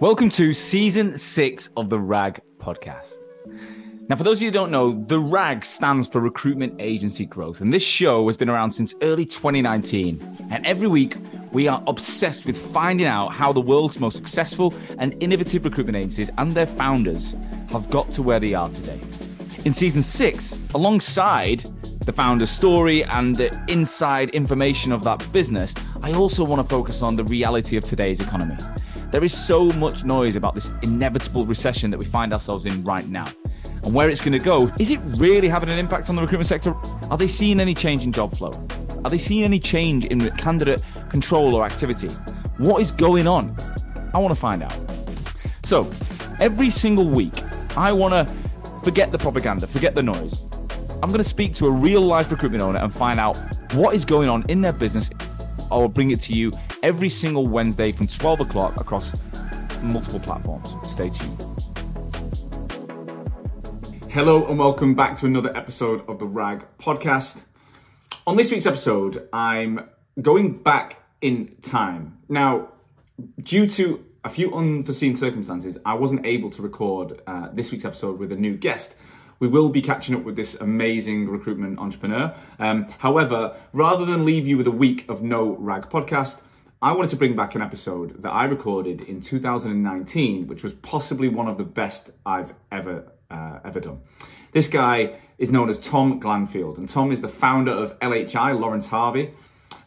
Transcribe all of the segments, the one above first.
Welcome to season six of the RAG podcast. Now, for those of you who don't know, the RAG stands for Recruitment Agency Growth, and this show has been around since early 2019. And every week, we are obsessed with finding out how the world's most successful and innovative recruitment agencies and their founders have got to where they are today. In season six, alongside the founder's story and the inside information of that business, I also want to focus on the reality of today's economy. There is so much noise about this inevitable recession that we find ourselves in right now. And where it's going to go, is it really having an impact on the recruitment sector? Are they seeing any change in job flow? Are they seeing any change in candidate control or activity? What is going on? I want to find out. So, every single week, I want to forget the propaganda, forget the noise. I'm going to speak to a real life recruitment owner and find out what is going on in their business. I will bring it to you every single Wednesday from 12 o'clock across multiple platforms. Stay tuned. Hello and welcome back to another episode of the RAG podcast. On this week's episode, I'm going back in time. Now, due to a few unforeseen circumstances, I wasn't able to record uh, this week's episode with a new guest. We will be catching up with this amazing recruitment entrepreneur. Um, however, rather than leave you with a week of no rag podcast, I wanted to bring back an episode that I recorded in 2019, which was possibly one of the best I've ever uh, ever done. This guy is known as Tom Glanfield, and Tom is the founder of LHI, Lawrence Harvey.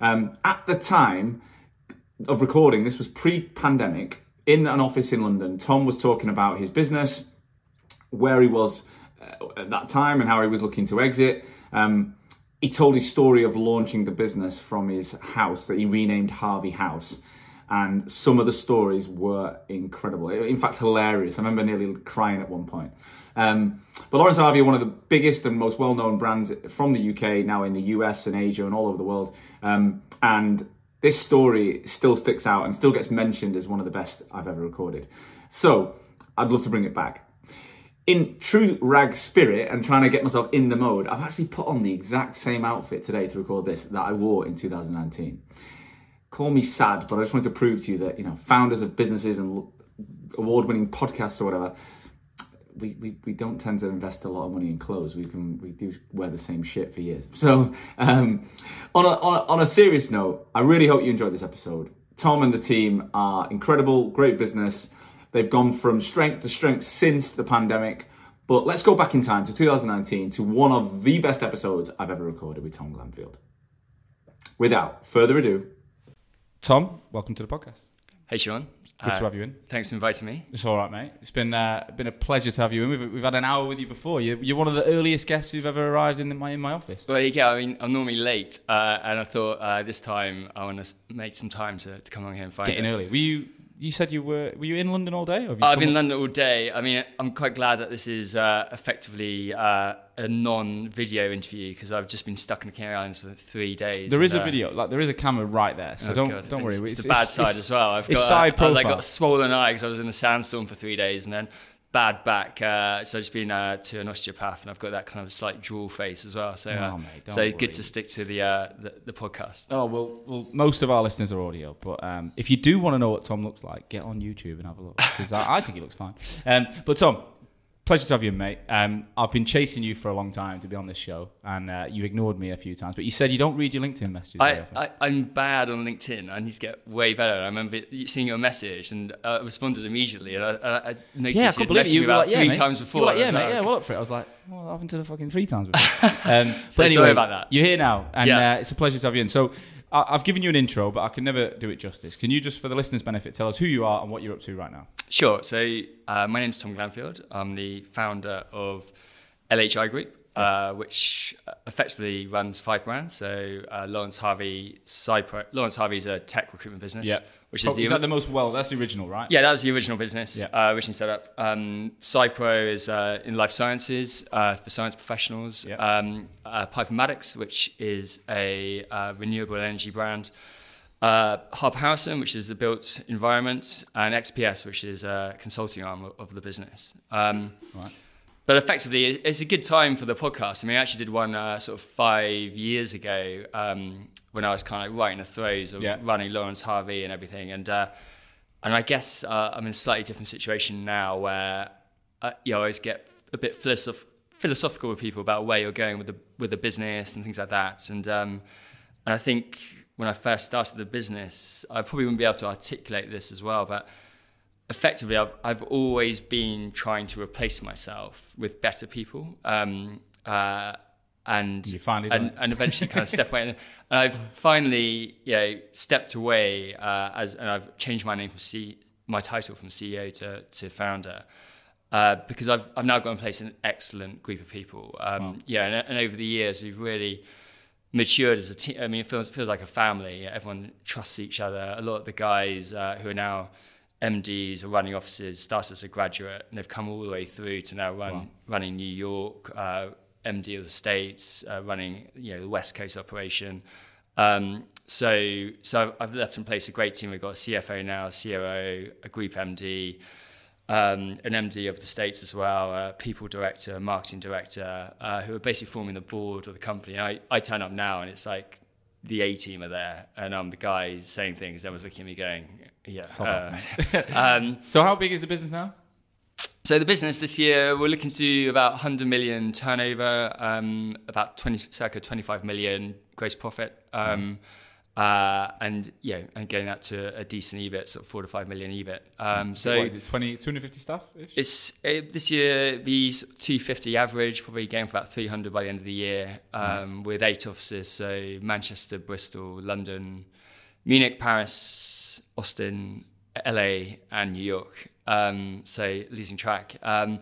Um, at the time of recording, this was pre-pandemic, in an office in London. Tom was talking about his business, where he was at that time, and how he was looking to exit. Um, he told his story of launching the business from his house that he renamed Harvey House. And some of the stories were incredible. In fact, hilarious. I remember nearly crying at one point. Um, but Lawrence Harvey one of the biggest and most well-known brands from the UK, now in the US and Asia and all over the world. Um, and this story still sticks out and still gets mentioned as one of the best I've ever recorded. So I'd love to bring it back in true rag spirit and trying to get myself in the mode, I've actually put on the exact same outfit today to record this that I wore in 2019. Call me sad, but I just wanted to prove to you that, you know, founders of businesses and award winning podcasts or whatever, we, we, we don't tend to invest a lot of money in clothes. We can we do wear the same shit for years. So um, on, a, on, a, on a serious note, I really hope you enjoyed this episode. Tom and the team are incredible, great business. They've gone from strength to strength since the pandemic. But let's go back in time to 2019 to one of the best episodes I've ever recorded with Tom Glanfield. Without further ado, Tom, welcome to the podcast. Hey, Sean. Good uh, to have you in. Thanks for inviting me. It's all right, mate. It's been uh, been a pleasure to have you in. We've, we've had an hour with you before. You're, you're one of the earliest guests who've ever arrived in my in my office. Well, yeah. I mean, I'm normally late, uh, and I thought uh, this time I want to make some time to, to come on here and find. Get in early. Were you you said you were were you in London all day? I've been in London all day. I mean, I'm quite glad that this is uh, effectively uh, a non-video interview because I've just been stuck in the Canary Islands for three days. There is a uh, video, like there is a camera right there, so oh don't God. don't worry. It's, it's, it's the bad side as well. I've got, side profile. I, I got a swollen eye because I was in a sandstorm for three days, and then bad back. Uh, so I've just been uh, to an osteopath, and I've got that kind of slight drool face as well. So, uh, oh, mate, so worry. good to stick to the, uh, the, the podcast. Oh well, well, most of our listeners are audio, but um, if you do want to know what Tom looks like, get on YouTube and have a look because I, I, think he looks fine. Um, but Tom, Pleasure to have you, mate. Um, I've been chasing you for a long time to be on this show, and uh, you ignored me a few times. But you said you don't read your LinkedIn messages. I, I, am bad on LinkedIn. I need to get way better. I remember seeing your message and I responded immediately. And I, I noticed yeah, you'd messaged me about like, yeah, three mate. times before. Like, yeah, mate. Like, yeah, well up for it. I was like, what happened to the fucking three times before? um, so anyway, sorry about that. You're here now, and yeah. uh, it's a pleasure to have you in. So I've given you an intro, but I can never do it justice. Can you just, for the listeners' benefit, tell us who you are and what you're up to right now? Sure. So uh, my name is Tom Glanfield. I'm the founder of LHI Group, uh, which effectively runs five brands. So uh, Lawrence Harvey, SciPro. Lawrence Harvey is a tech recruitment business. Yeah which is, the, is that the most well? That's the original, right? Yeah, that was the original business, yeah. uh, originally set up. Um, SciPro is uh, in life sciences uh, for science professionals. Yeah. Um, uh, Pythomatics, which is a uh, renewable energy brand. Uh, Harper Harrison, which is the built environment, and XPS, which is a consulting arm of, of the business. Um, right but effectively, it's a good time for the podcast. I mean, I actually did one uh, sort of five years ago um, when I was kind of right in the throes of yeah. running Lawrence Harvey and everything. And uh, and I guess uh, I'm in a slightly different situation now where uh, you always get a bit philosoph- philosophical with people about where you're going with the with the business and things like that. And um, and I think when I first started the business, I probably wouldn't be able to articulate this as well, but effectively, I've I've always been trying to replace myself with better people. Um, uh, and you finally and, and, eventually kind of step away. And, and, I've finally, you know, stepped away uh, as, and I've changed my name from C, my title from CEO to to founder. Uh, because I've I've now got in place an excellent group of people. Um, wow. Yeah, and, and, over the years we've really matured as a team. I mean, it feels feels like a family. Everyone trusts each other. A lot of the guys uh, who are now MDs or running offices started as a graduate, and they've come all the way through to now run wow. running New York, uh, MD of the States, uh, running you know the West Coast operation. Um, so so I've left in place a great team. We've got a CFO now, a COO, a group MD um, an MD of the States as well, a people director, a marketing director, uh, who are basically forming the board of the company. And I, I turn up now and it's like the A team are there, and I'm the guy saying things. Everyone's looking at me going, yeah. Uh, um, so, how big is the business now? So the business this year, we're looking to do about 100 million turnover, um, about 20, circa 25 million gross profit. Um, nice uh, and yeah, and getting that to a decent EBIT, sort of four to five million EBIT. Um, so what is it 20, 250 staff? It's it, this year the 250 average, probably going for about 300 by the end of the year, um, nice. with eight offices. So Manchester, Bristol, London, Munich, Paris, Austin, LA, and New York. Um, so losing track. Um,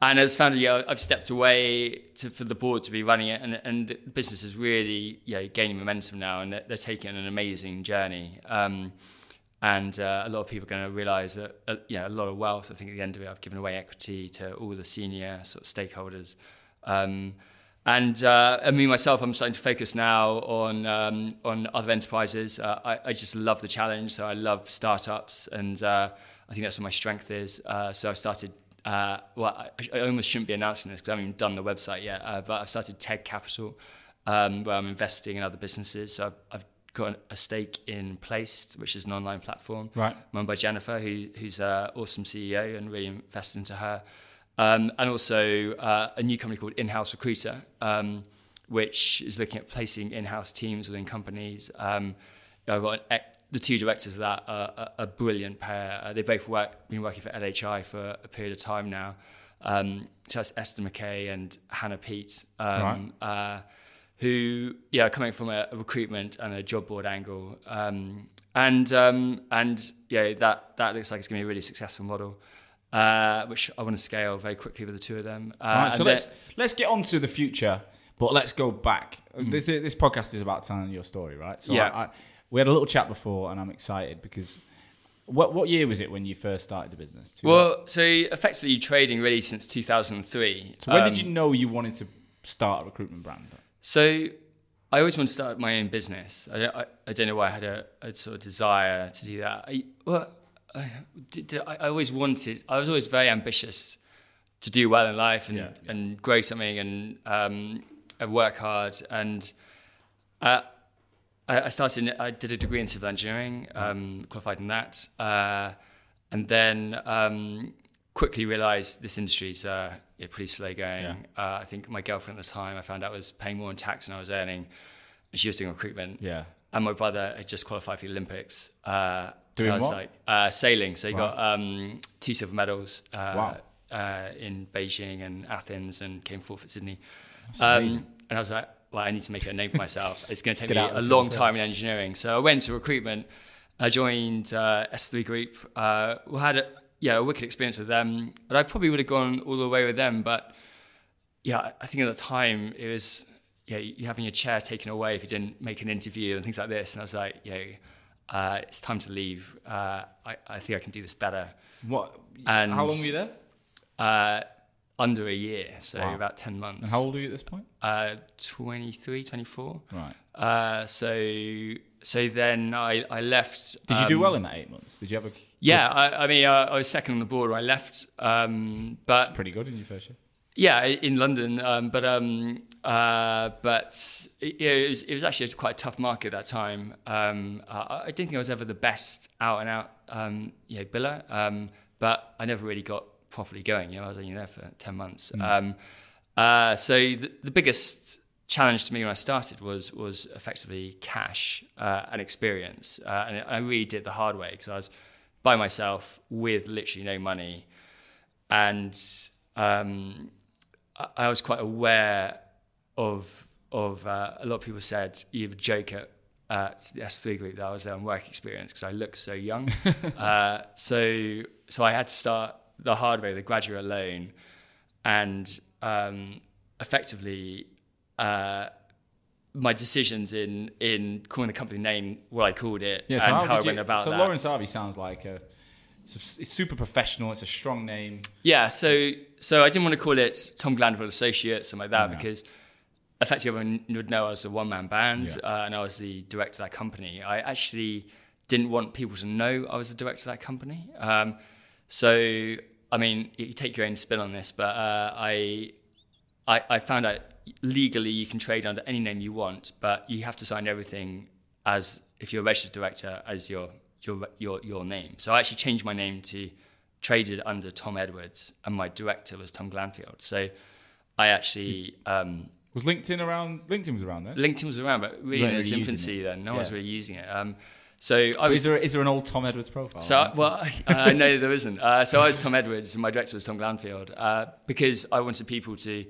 and as founder, yeah, I've stepped away to, for the board to be running it, and, and the business is really yeah, gaining momentum now, and they're, they're taking an amazing journey. Um, and uh, a lot of people are going to realise that uh, a lot of wealth. I think at the end of it, I've given away equity to all the senior sort of stakeholders. Um, and uh, I mean myself, I'm starting to focus now on um, on other enterprises. Uh, I, I, just love the challenge, so I love startups, and uh, I think that's where my strength is. Uh, so I've started uh, well, I, I, almost shouldn't be announcing this because I haven't even done the website yet, uh, but I've started Teg Capital, um, where I'm investing in other businesses. So I've, I've, got a stake in Placed, which is an online platform right. run by Jennifer, who, who's an awesome CEO and really invested into her. Um, and also uh, a new company called In-House Recruiter, um, which is looking at placing in-house teams within companies. Um, I've got an the two directors of that are a, a brilliant pair. Uh, they both work, been working for LHI for a period of time now. Um, so that's Esther McKay and Hannah Pete, um, right. uh, who, yeah, coming from a, a, recruitment and a job board angle. Um, and, um, and yeah, that, that looks like it's going to be a really successful model. Uh, which I want to scale very quickly with the two of them. Uh, right, so let's let's get on to the future, but let's go back. Mm. This this podcast is about telling your story, right? So yeah. I, I, we had a little chat before, and I'm excited because what what year was it when you first started the business? Well, so effectively trading really since 2003. So when um, did you know you wanted to start a recruitment brand? So I always wanted to start my own business. I, I, I don't know why I had a, a, sort of desire to do that. I, well, I, I, I always wanted. I was always very ambitious to do well in life and, yeah, yeah. and grow something and um, and work hard and. Uh, I, started. I did a degree in civil engineering, um, qualified in that, uh, and then um, quickly realised this industry is uh, yeah, pretty slow going. Uh, I think my girlfriend at the time, I found out was paying more in tax than I was earning, she was doing recruitment. Yeah. And my brother had just qualified for the Olympics. Uh, doing I was what? Like, uh, sailing. So he wow. got um, two silver medals. Uh, wow. in Beijing and Athens, and came fourth at Sydney. Um, and I was like, well, I need to make a name for myself. It's going to take me a long time in engineering. So I went to recruitment. I joined uh, S3 Group. Uh, we had a, yeah, a wicked experience with them. but I probably would have gone all the way with them. But yeah, I think at the time it was, yeah, you having your chair taken away if you didn't make an interview and things like this. And I was like, yeah, uh, it's time to leave. Uh, I, I think I can do this better. What? And how long were you there? Uh, under a year, so wow. about 10 months. And how old are you at this point? Uh, 23, 24. Right. Uh, so so then I, I left. Did you do well um, in that eight months? Did you have a. Yeah, I, I, mean, I, I, was second on the board when I left. Um, but That's pretty good in your first year. Yeah, in London, um, but um, uh, but it, it, was, it was actually quite a tough market at that time. Um, I, I, didn't think I was ever the best out and out, um, you know, biller, um, but I never really got properly going. You know, I was only there for ten months. Mm. Um, uh, so the, the, biggest challenge to me when I started was was effectively cash uh, and experience, uh, and I really did the hard way because I was by myself with literally no money, and um, I was quite aware of of uh, a lot of people said you have a joke at, at the S3 group that I was there on work experience because I looked so young. uh, so so I had to start the hard way, the graduate loan, and um, effectively uh, my decisions in in calling the company name, what I called it, yeah, so and how, how I went about so that. So Lawrence Harvey sounds like a it's super professional. It's a strong name. Yeah. So so I didn't want to call it Tom Glanfield Associates, something like that, no. because effectively everyone would know I was a one man band yeah. uh, and I was the director of that company. I actually didn't want people to know I was the director of that company. Um, so I mean, you take your own spin on this, but uh, I, I I found out legally you can trade under any name you want, but you have to sign everything as if you're a registered director as your your your your name. So I actually changed my name to traded under Tom Edwards, and my director was Tom Glanfield. So I actually um, was LinkedIn around. LinkedIn was around then. LinkedIn was around, but really in its really infancy then. No yeah. one's really using it. Um, so, so I was, is there is there an old Tom Edwards profile? So well, I, I know there isn't. Uh, so I was Tom Edwards, and my director was Tom Glanfield, uh, because I wanted people to.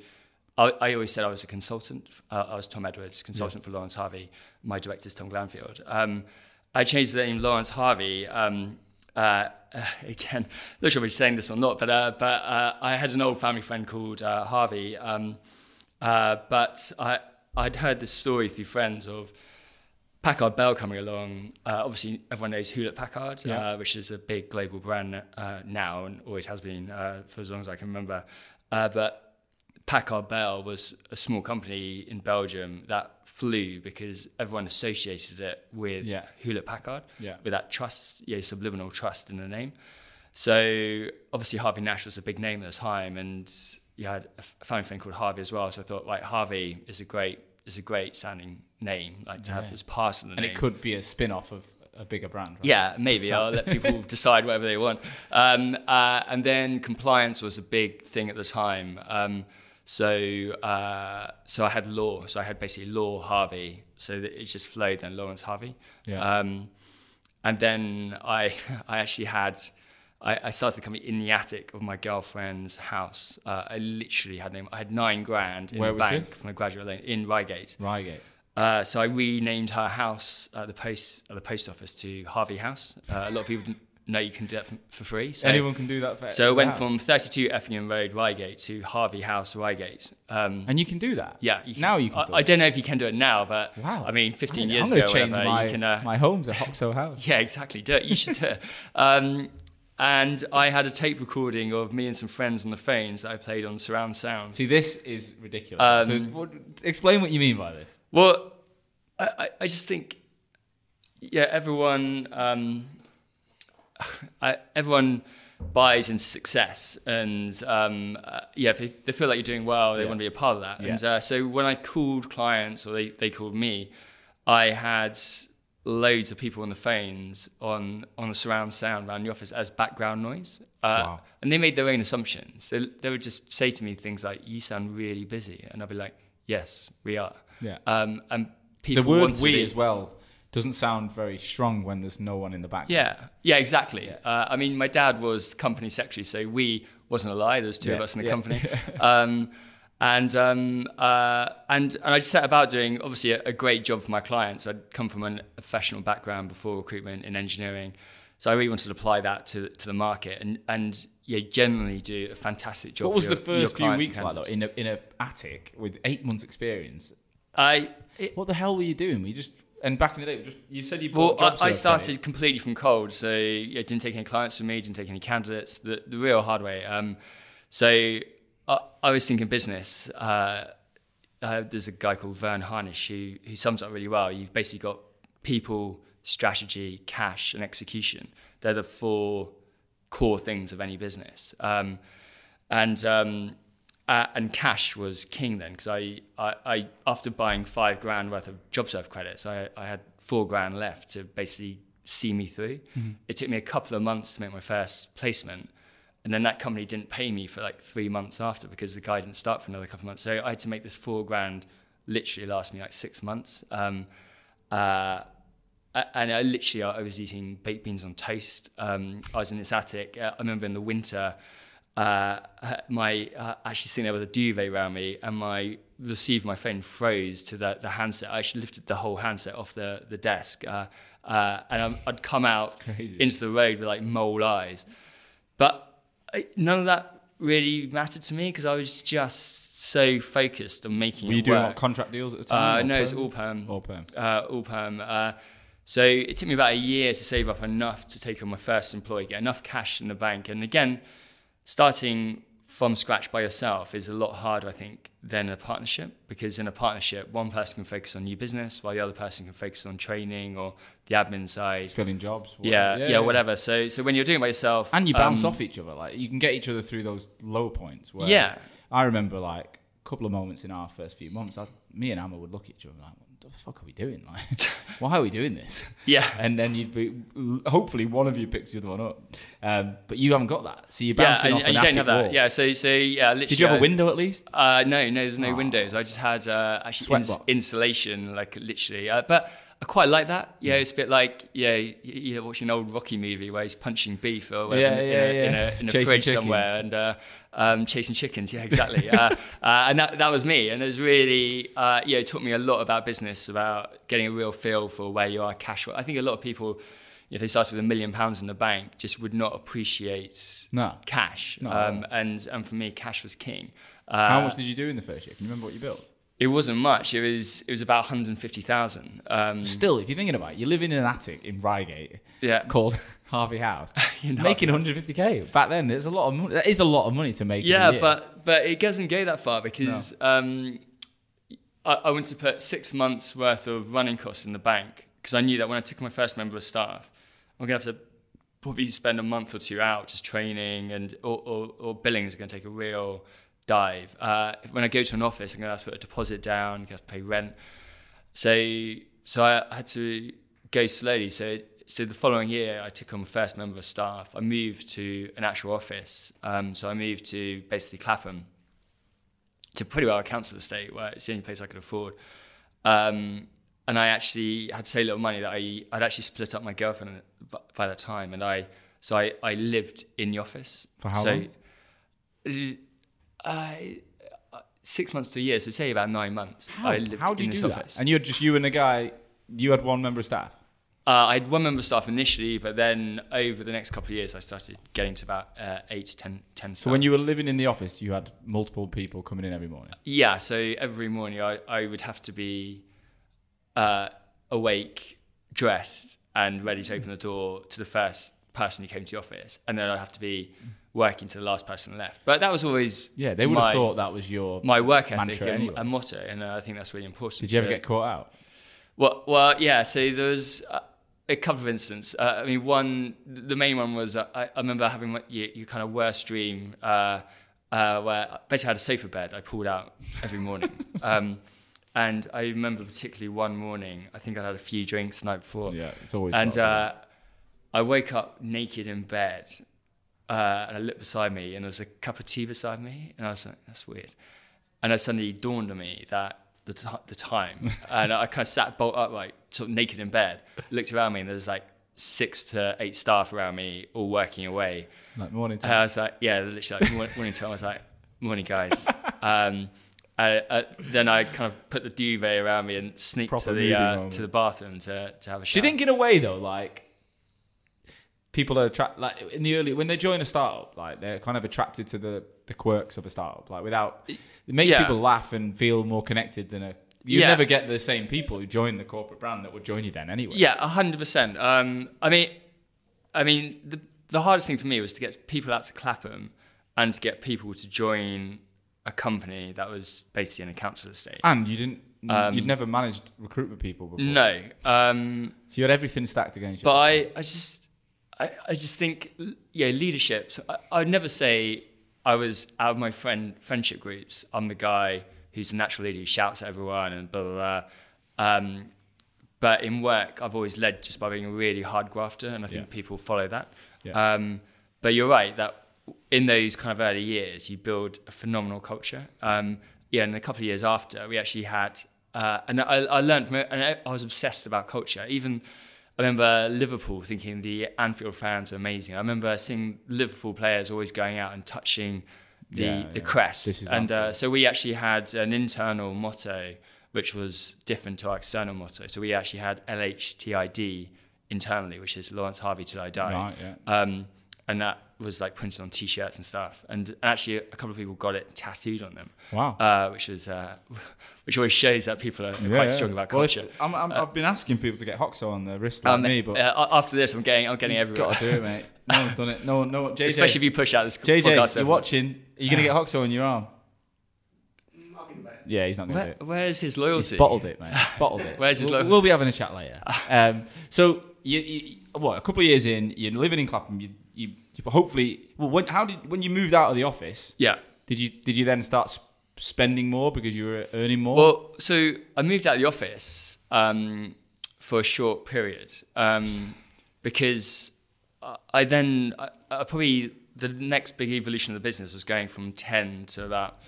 I, I, always said I was a consultant. Uh, I was Tom Edwards, consultant yeah. for Lawrence Harvey. My director is Tom Glanfield. Um, I changed the name Lawrence Harvey. Um, uh, again, not sure if I'm saying this or not, but uh, but uh, I had an old family friend called uh, Harvey. Um, uh, but I I'd heard this story through friends of Packard Bell coming along. Uh, obviously, everyone knows Hewlett Packard, yeah. which is a big global brand now and always has been for as long as I can remember. but Packard Bell was a small company in Belgium that flew because everyone associated it with yeah. Hewlett Packard, yeah. with that trust, you know, subliminal trust in the name. So obviously Harvey Nash was a big name at the time, and you had a family friend called Harvey as well. So I thought, like Harvey is a great is a great sounding name, like to yeah. have as part of the and name. And it could be a spin off of a bigger brand. Right? Yeah, maybe. So. I'll let people decide whatever they want. Um, uh, and then compliance was a big thing at the time. Um, so uh, so I had law. So I had basically law Harvey. So it just flowed then Lawrence Harvey. Yeah. Um, and then I I actually had I, I, started the company in the attic of my girlfriend's house. Uh, I literally had I had nine grand in Where the bank this? from a graduate loan in Reigate. Reigate. Uh, so I renamed her house at the post at the post office to Harvey House. Uh, a lot of people no, you can do that for, for free. So, Anyone can do that. For, so it went from 32 Effingham Road, Reigate, to Harvey House, Reigate. Um, and you can do that. Yeah, you can, now you can. I, I, don't know if you can do it now, but wow. I mean, 15 I, years I'm ago, change whatever, my, you can. Uh, my home's a Hoxo House. Yeah, exactly. Do it. You should do it. Um, and I had a tape recording of me and some friends on the phones that I played on surround sound. See, this is ridiculous. Um, so, what, explain what you mean by this. Well, I, I just think, yeah, everyone. I, everyone buys into success and um, uh, yeah if they, they, feel like you're doing well they yeah. want to be a part of that yeah. and uh, so when i called clients or they, they called me i had loads of people on the phones on on the surround sound around the office as background noise uh, wow. and they made their own assumptions they, they would just say to me things like you sound really busy and i'd be like yes we are yeah um, and people the word we be, as well doesn't sound very strong when there's no one in the back. Yeah, yeah, exactly. Yeah. Uh, I mean, my dad was company secretary, so we wasn't a lie. There's two yeah. of us in the yeah. company, um, and um, uh, and and I just set about doing obviously a, a, great job for my clients. I'd come from a professional background before recruitment in engineering, so I really wanted to apply that to to the market and and yeah, generally do a fantastic job. What was your, the first few weeks like though in a in a attic with eight months experience? I. It, what the hell were you doing? Were you just and back in the day, just, you said you well, I, I started completely from cold, so yeah, didn't take any clients from me, didn't take any candidates. The, the real hard way. Um, so I, I, was thinking business. Uh, uh, there's a guy called Verne Harnish who who sums up really well. You've basically got people, strategy, cash, and execution. They're the four core things of any business. Um, and um, uh, and cash was king then because I, I, I, after buying five grand worth of JobServe credits, I, I had four grand left to basically see me through. Mm-hmm. It took me a couple of months to make my first placement. And then that company didn't pay me for like three months after because the guy didn't start for another couple of months. So I had to make this four grand literally last me like six months. Um, uh, and I literally I was eating baked beans on toast. Um, I was in this attic. Uh, I remember in the winter, uh, my uh, actually sitting there with a duvet around me, and my receiver, my phone froze to the, the handset. I actually lifted the whole handset off the the desk, uh, uh and i would come out into the road with like mole eyes. But I, none of that really mattered to me because I was just so focused on making. Were you doing contract deals at the time? Uh, no, perm? it's all perm. All perm. all perm. So it took me about a year to save up enough to take on my first employee, get enough cash in the bank. And again, starting from scratch by yourself is a lot harder, I think, than a partnership because in a partnership, one person can focus on new business while the other person can focus on training or the admin side, filling jobs. Yeah, yeah, yeah, whatever. So, so when you're doing it by yourself, and you bounce um, off each other, like you can get each other through those low points. Where yeah, I remember like a couple of moments in our first few months, I, me and Amma would look at each other like, the fuck are we doing? Like, why are we doing this? Yeah. And then you'd be, hopefully one of you picks the other one up. Um, but you haven't got that. So you're bouncing yeah, off an you don't have that. Wall. Yeah. So, so yeah, literally. Did you have a window at least? Uh, no, no, there's no oh. windows. I just had uh, actually ins- insulation, like literally. Uh, but I quite like that. Yeah, it's a bit like yeah, you, are watching an old Rocky movie where he's punching beef or yeah, in, yeah, in, a, in, a, in a fridge chickens. somewhere and uh, um, chasing chickens. Yeah, exactly. uh, uh, and that, that was me. And it was really uh, yeah, it taught me a lot about business, about getting a real feel for where you are cash. I think a lot of people. If they started with a million pounds in the bank, just would not appreciate no. cash. No. Um, and and for me, cash was king. How much did you do in the first year? Can you remember what you built? It wasn't much. It was it was about 150,000. Um, Still, if you're thinking about it, you live in an attic in Reigate yeah. called Harvey House. making 150k back then, it's a lot of money. That is a lot of money to make. Yeah, but but it doesn't go that far because no. um, I, I went to put six months worth of running costs in the bank because I knew that when I took my first member of staff, I'm gonna have to probably spend a month or two out just training and or, or, or billing is going to take a real dive. Uh, when I go to an office, I'm going to have to put a deposit down, you have to pay rent. So, so I had to go slowly. So, so the following year, I took on my first member of staff. I moved to an actual office. Um, so I moved to basically Clapham, to pretty well a council estate, where it's the only place I could afford. Um, and I actually had so little money that I I'd actually split up my girlfriend by that time, and I so I, I lived in the office for how so, long? Uh, six months to a year, so say about nine months. How, I lived how do you do this that? office. And you're just you and a guy. You had one member of staff. Uh, I had one member of staff initially, but then over the next couple of years, I started getting to about uh, eight to ten, 10 So when you were living in the office, you had multiple people coming in every morning. Yeah, so every morning I, I would have to be uh, awake, dressed, and ready to open the door to the first person who came to the office, and then I'd have to be working to the last person left. But that was always yeah. They would my, have thought that was your my work ethic and anyway. a motto, and uh, I think that's really important. Did you ever get caught out? Well, well, yeah. So there was uh, a couple of incidents. Uh, I mean, one, the main one was uh, I, I, remember having your, your, kind of worst dream uh, uh, where I basically had a sofa bed I pulled out every morning. um, and I remember particularly one morning, I think I had a few drinks the night before. Yeah, it's always. And I woke up naked in bed uh, and I looked beside me and there was a cup of tea beside me. And I was like, that's weird. And it suddenly dawned on me that the, t- the time. and I kind of sat bolt upright, sort of naked in bed, looked around me and there was like six to eight staff around me all working away. Like morning time. And I was like, yeah, literally like morning time. I was like, morning guys. um, uh, then I kind of put the duvet around me and sneaked Proper to the uh, to the bathroom to, to have a shower. Do you think, in a way, though, like people are attracted like in the early when they join a startup like they're kind of attracted to the the quirks of a startup. Like without it makes yeah. people laugh and feel more connected than a you yeah. never get the same people who join the corporate brand that would join you then anyway. Yeah 100% um, i mean i mean the, the hardest thing for me was to get people out to clapham and to get people to join a company that was basically in a council estate. And you didn't um, you'd never managed recruitment people before. no um, so you had everything stacked against you but i, I just I, I just think, yeah, leadership. So I, I'd never say I was out of my friend friendship groups. I'm the guy who's a natural leader who shouts at everyone and blah blah blah. Um, but in work, I've always led just by being a really hard grafter, and I think yeah. people follow that. Yeah. Um, but you're right that in those kind of early years, you build a phenomenal culture. Um, yeah, and a couple of years after, we actually had, uh, and I, I learned from it, and I was obsessed about culture. Even I remember Liverpool thinking the Anfield fans are amazing. I remember seeing Liverpool players always going out and touching the yeah, the yeah. crest, and uh, so we actually had an internal motto which was different to our external motto. So we actually had LHTID internally, which is Lawrence Harvey till I die. Right, yeah. Um, and that was like printed on t-shirts and stuff. And actually, a couple of people got it tattooed on them. Wow. Uh, which was, uh, which always shows that people are yeah, quite yeah. strong about culture. Well, i have uh, been asking people to get Hoxo on their wrist like um, me, but uh, after this, I'm getting, I'm getting everywhere. Got to do it, mate. No one's done it. No, no. JJ, especially if you push out this JJ, podcast. You're watching. Are you gonna get Hoxo on your arm? Yeah, he's not going to do it. Where's his loyalty? He's bottled it, man. Bottled it. where's his loyalty? We'll, we'll be having a chat later. Um, so, you, you, what? A couple of years in, you're living in Clapham. You, you hopefully. Well, when, how did when you moved out of the office? Yeah. Did you did you then start spending more because you were earning more? Well, so I moved out of the office um, for a short period um, because I then I, I probably the next big evolution of the business was going from ten to about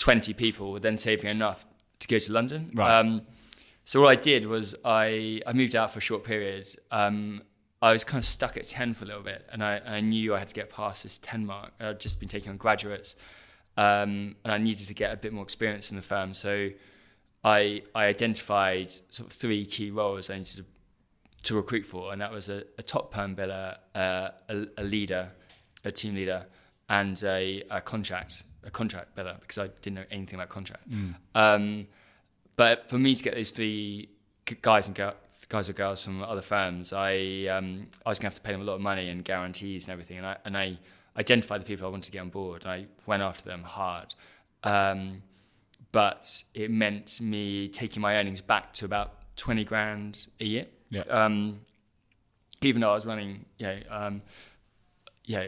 20 people, then saving enough to go to London. Right. Um, so what I did was I, I moved out for a short period. Um, I was kind of stuck at 10 for a little bit, and I, I knew I had to get past this 10 mark. I'd just been taking on graduates, um, and I needed to get a bit more experience in the firm. So I, I identified sort of three key roles I needed to, to recruit for, and that was a, a top perm biller, uh, a, a, leader, a team leader, and a, a contract a contract better because I didn't know anything about contract. Mm. Um, but for me to get those three guys and guys or girls from other firms, I um, I was going to have to pay them a lot of money and guarantees and everything, and I and I identified the people I wanted to get on board, and I went after them hard. Um, but it meant me taking my earnings back to about twenty grand a year. Yeah. Um, even though I was running, yeah, um, yeah,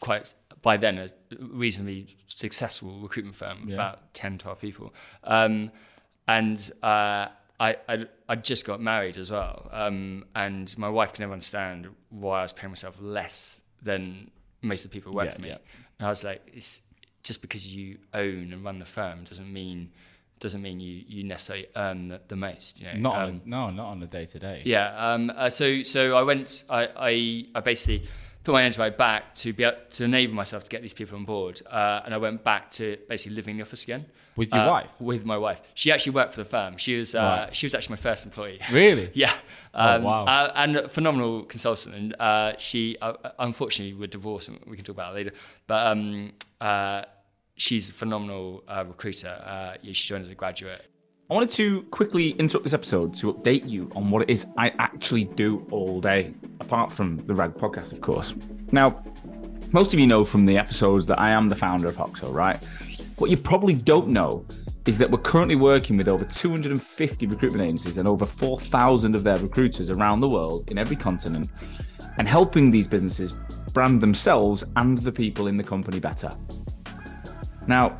quite by then a reasonably successful recruitment firm, yeah. about 10, 12 people. Um, and uh, I, I, I just got married as well. Um, and my wife can never understand why I was paying myself less than most of the people who work yeah, for me. Yeah. And I was like, it's just because you own and run the firm doesn't mean doesn't mean you you necessarily earn the, the most. You know, not um, a, no, not on the day to day. Yeah. Um, uh, so so I went. I I, I basically put my energy right back to be able to enable myself to get these people on board. Uh, and I went back to basically living in the office again. With your uh, wife? With my wife. She actually worked for the firm. She was uh, right. she was actually my first employee. Really? yeah. Oh, um, oh, wow. Uh, and a phenomenal consultant. And uh, she, uh, unfortunately, we're divorced, and we can talk about it later. But um, she's a phenomenal recruiter. Yeah, she joined as a graduate. I wanted to quickly interrupt this episode to update you on what it is I actually do all day, apart from the Rag podcast, of course. Now, most of you know from the episodes that I am the founder of Hoxo, right? What you probably don't know is that we're currently working with over 250 recruitment agencies and over 4,000 of their recruiters around the world in every continent and helping these businesses brand themselves and the people in the company better. Now,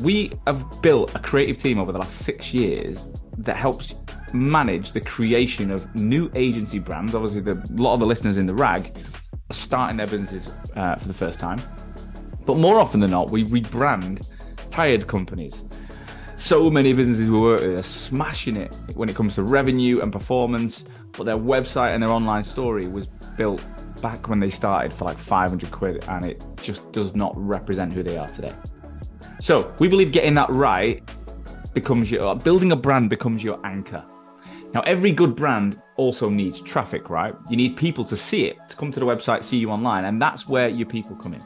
we have built a creative team over the last six years that helps manage the creation of new agency brands. Obviously, the, a lot of the listeners in the RAG are starting their businesses uh, for the first time. But more often than not, we rebrand tired companies. So many businesses we work with are smashing it when it comes to revenue and performance, but their website and their online story was built back when they started for like 500 quid and it just does not represent who they are today. So we believe getting that right becomes your building a brand becomes your anchor. Now, every good brand also needs traffic, right? You need people to see it, to come to the website, see you online, and that's where your people come in.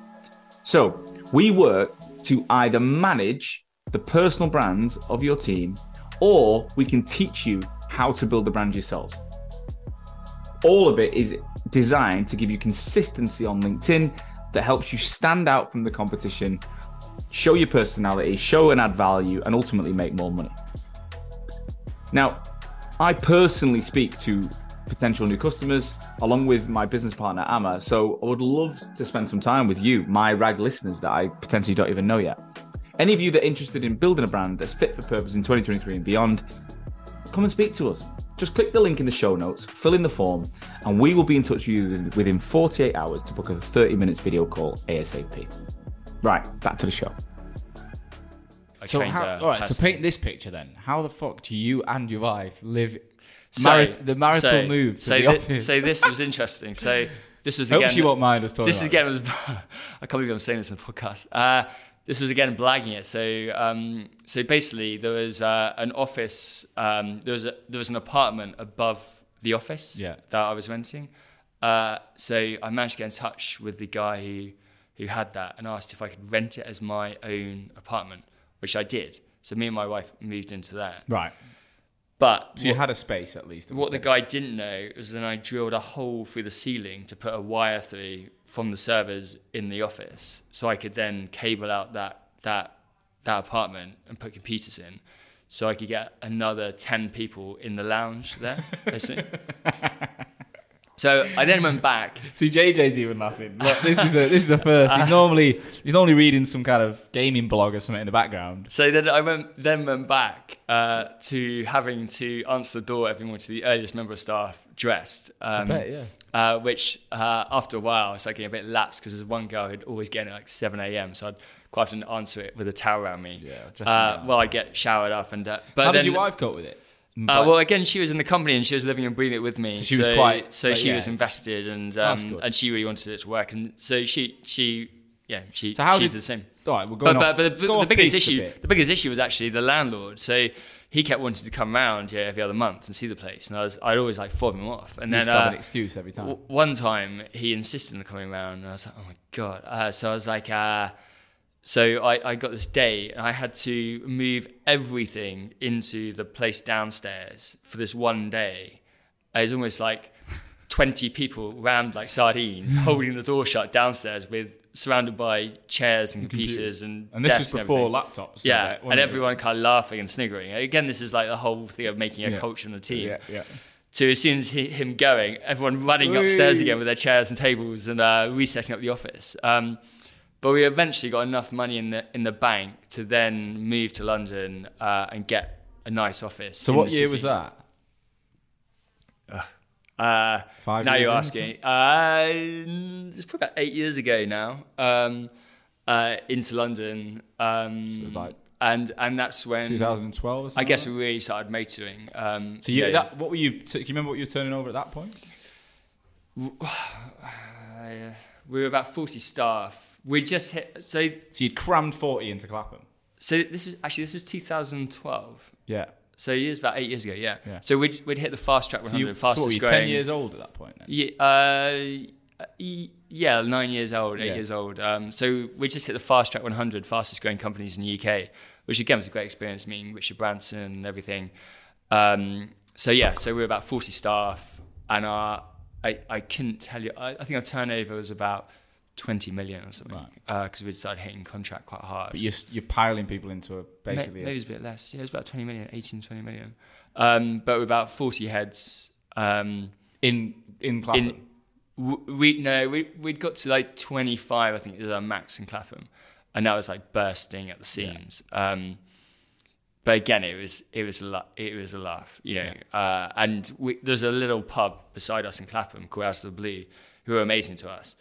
So we work to either manage the personal brands of your team, or we can teach you how to build the brand yourselves. All of it is designed to give you consistency on LinkedIn that helps you stand out from the competition show your personality, show and add value, and ultimately make more money. Now, I personally speak to potential new customers, along with my business partner, Amma. So I would love to spend some time with you, my RAG listeners that I potentially don't even know yet. Any of you that are interested in building a brand that's fit for purpose in 2023 and beyond, come and speak to us. Just click the link in the show notes, fill in the form, and we will be in touch with you within 48 hours to book a 30 minutes video call ASAP. Right, back to the show. so how, all right, so paint this picture then. How the fuck do you and your wife live so, the marital so, move to so the office? So this was interesting. So this was again. Hope she won't mind us talking. This is again was. I can't believe I'm saying this in the podcast. Uh, this was again blagging it. So um, so basically, there was uh, an office. Um, there was a, there was an apartment above the office yeah. that I was renting. Uh, so I managed to get in touch with the guy who who had that and asked if I could rent it as my own apartment, which I did. So me and my wife moved into that. Right. But so what, you had a space at least. What the guy didn't know was then I drilled a hole through the ceiling to put a wire through from the servers in the office, so I could then cable out that that that apartment and put computers in, so I could get another ten people in the lounge there. So I then went back. See, JJ's even laughing. Look, this is a this is a first. He's normally he's normally reading some kind of gaming blog or something in the background. So then I went then went back uh, to having to answer the door every morning to the earliest member of staff dressed. Um, bet, yeah. Uh, which uh, after a while, it's like getting a bit lapsed because there's one girl who'd always get in at like 7 a.m. So I'd quite often answer it with a towel around me. Yeah. Uh, well, I'd get showered up and. Uh, but how then, did your wife cope with it? Uh, well, again, she was in the company and she was living and breathing it with me. So she was quite. So she yeah. was invested and um, and she really wanted it to work. And so she she yeah she so how she did, did the same. All right, we're going but, off, but, but the, the biggest issue the biggest issue was actually the landlord. So he kept wanting to come around yeah, every other month and see the place, and I was I'd always like fob him off. And then uh, an excuse every time. W- one time he insisted on coming around, and I was like, oh my god. Uh, so I was like. So I, I got this day and I had to move everything into the place downstairs for this one day. It was almost like 20 people rammed like sardines, holding the door shut downstairs with surrounded by chairs and computers, and and this was before laptops. So yeah, and everyone kind of laughing and sniggering. Again, this is like the whole thing of making a yeah. culture in the team. Yeah, yeah. So as soon as he, him going, everyone running upstairs again with their chairs and tables and uh, resetting up the office. Um, but we eventually got enough money in the in the bank to then move to London uh, and get a nice office. So what year was that? Uh, Five. Now you're asking. Uh, it's probably about eight years ago now. Um, uh, into London. Um, so like and and that's when 2012. I guess we really started motoring. Um, so you, yeah. that, what were you? Can you remember what you were turning over at that point? we were about 40 staff we just hit. So, so you'd crammed 40 into Clapham? So this is actually this was 2012. Yeah. So it was about eight years ago, yeah. yeah. So we'd, we'd hit the fast track 100, so you, fastest so what, growing. 10 years old at that point then? Yeah, uh, yeah, nine years old, eight yeah. years old. Um, so we just hit the fast track 100 fastest growing companies in the UK, which again was a great experience, meeting Richard Branson and everything. Um, so yeah, so we were about 40 staff and our, I, I couldn't tell you, I, I think our turnover was about 20 million or something because right. uh, we started hitting contract quite hard. But you're, you're piling people into a basically. Maybe, maybe a bit less. Yeah, it was about 20 million, 18, 20 million. Um, but with about 40 heads. Um, in in Clapham? In, we, no, we, we'd got to like 25, I think, was our max in Clapham. And that was like bursting at the seams. Yeah. Um, but again, it was it was a la- it was a laugh, you know. Yeah. Uh, and we, there's a little pub beside us in Clapham called House of the Blue, who were amazing to us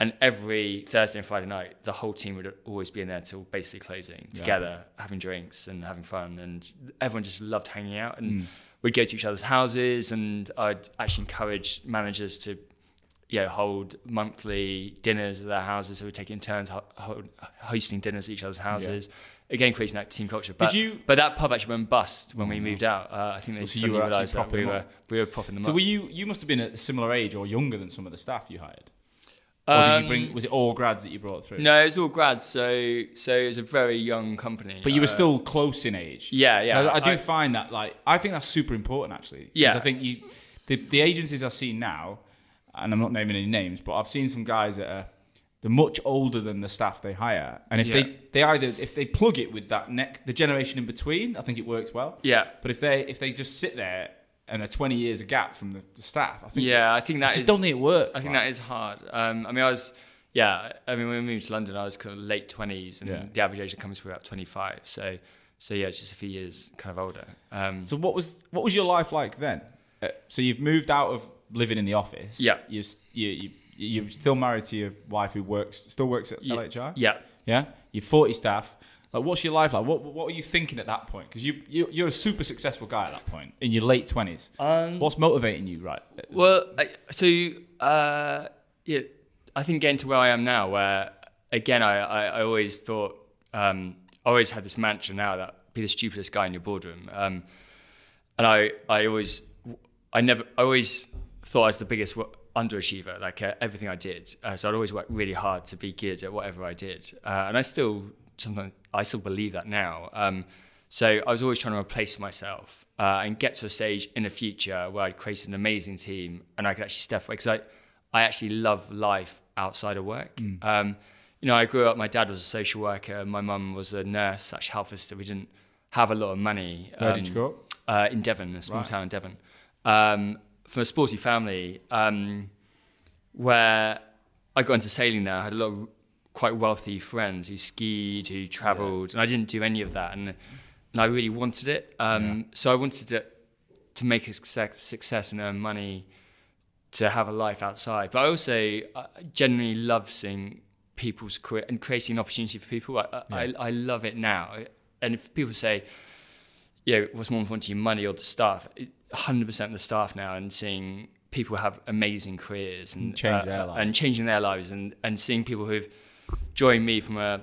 and every Thursday and Friday night, the whole team would always be in there till basically closing together, yeah. having drinks and having fun, and everyone just loved hanging out. And mm. we'd go to each other's houses, and I'd actually encourage managers to, you know, hold monthly dinners at their houses. So we'd take in turns ho- hosting dinners at each other's houses. Yeah. Again, creating that team culture. But, Did you? But that pub actually went bust when we moved out. Uh, I think they well, so suddenly realised that we were we were propping them so up. So were you? You must have been at a similar age or younger than some of the staff you hired. Or did you bring? Um, was it all grads that you brought through? No, it was all grads. So so it was a very young company. But you were uh, still close in age. Yeah, yeah. I, I do I, find that like I think that's super important actually. Yeah. I think you the the agencies I see now, and I'm not naming any names, but I've seen some guys that are they're much older than the staff they hire, and if yeah. they they either if they plug it with that neck the generation in between, I think it works well. Yeah. But if they if they just sit there and a 20 years of gap from the, the staff. I think. Yeah, I think that I just is- don't think it works. I think like. that is hard. Um, I mean, I was, yeah. I mean, when we moved to London, I was kind of late twenties, and Yeah. the average age of companies were about twenty five. So, so yeah, it's just a few years kind of older. Um, So what was what was your life like then? Uh, so you've moved out of living in the office. Yeah. You you you you're still married to your wife who works still works at Yeah. LHR. yeah. Yeah. You're 40 staff. Like, what's your life like? What what were you thinking at that point? Because you, you you're a super successful guy at that point in your late 20s. Um, What's motivating you, right? Well, so uh, yeah, I think getting to where I am now, where again, I, I, I always thought, um, I always had this mantra now that be the stupidest guy in your boardroom, um, and I, I always, I never, I always thought I was the biggest underachiever, like uh, everything I did. Uh, so I'd always work really hard to be good at whatever I did, uh, and I still sometimes I still believe that now. Um, so I was always trying to replace myself uh, and get to a stage in the future where I'd create an amazing team and I could actually step away because I, I actually love life outside of work. Um, you know, I grew up. My dad was a social worker. My mum was a nurse, slash health visitor. We didn't have a lot of money. Where Um, did you grow up? uh, in Devon, a small Right. town in Devon, um, from a sporty family um, where I got into sailing there. I had a lot of quite wealthy friends who skied, who travelled, and I didn't do any of that. And, and I really wanted it. Um, So I wanted to, to make a success, success and earn money to have a life outside. But I also uh, genuinely love seeing people's career and creating an opportunity for people. I, I, I, I love it now. And if people say, you know, what's more important to you, money or the staff? 100% the staff now and seeing people have amazing careers and Change their lives. and changing their lives and, and seeing people who've joined me from a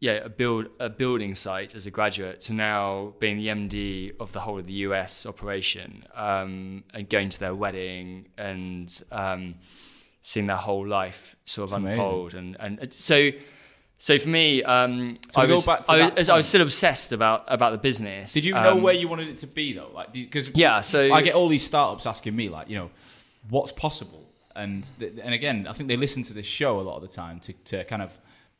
yeah a build a building site as a graduate to now being the MD of the whole of the US operation um, and going to their wedding and um, seeing their whole life sort of It's unfold. And, and and so so for me um, So I was back to I was, I was still obsessed about about the business. Did you know Um, where you wanted it to be though? Like, because Yeah, so- I get all these startups asking me, like, you know, what's possible, and th- and again, I think they listen to this show a lot of the time to to kind of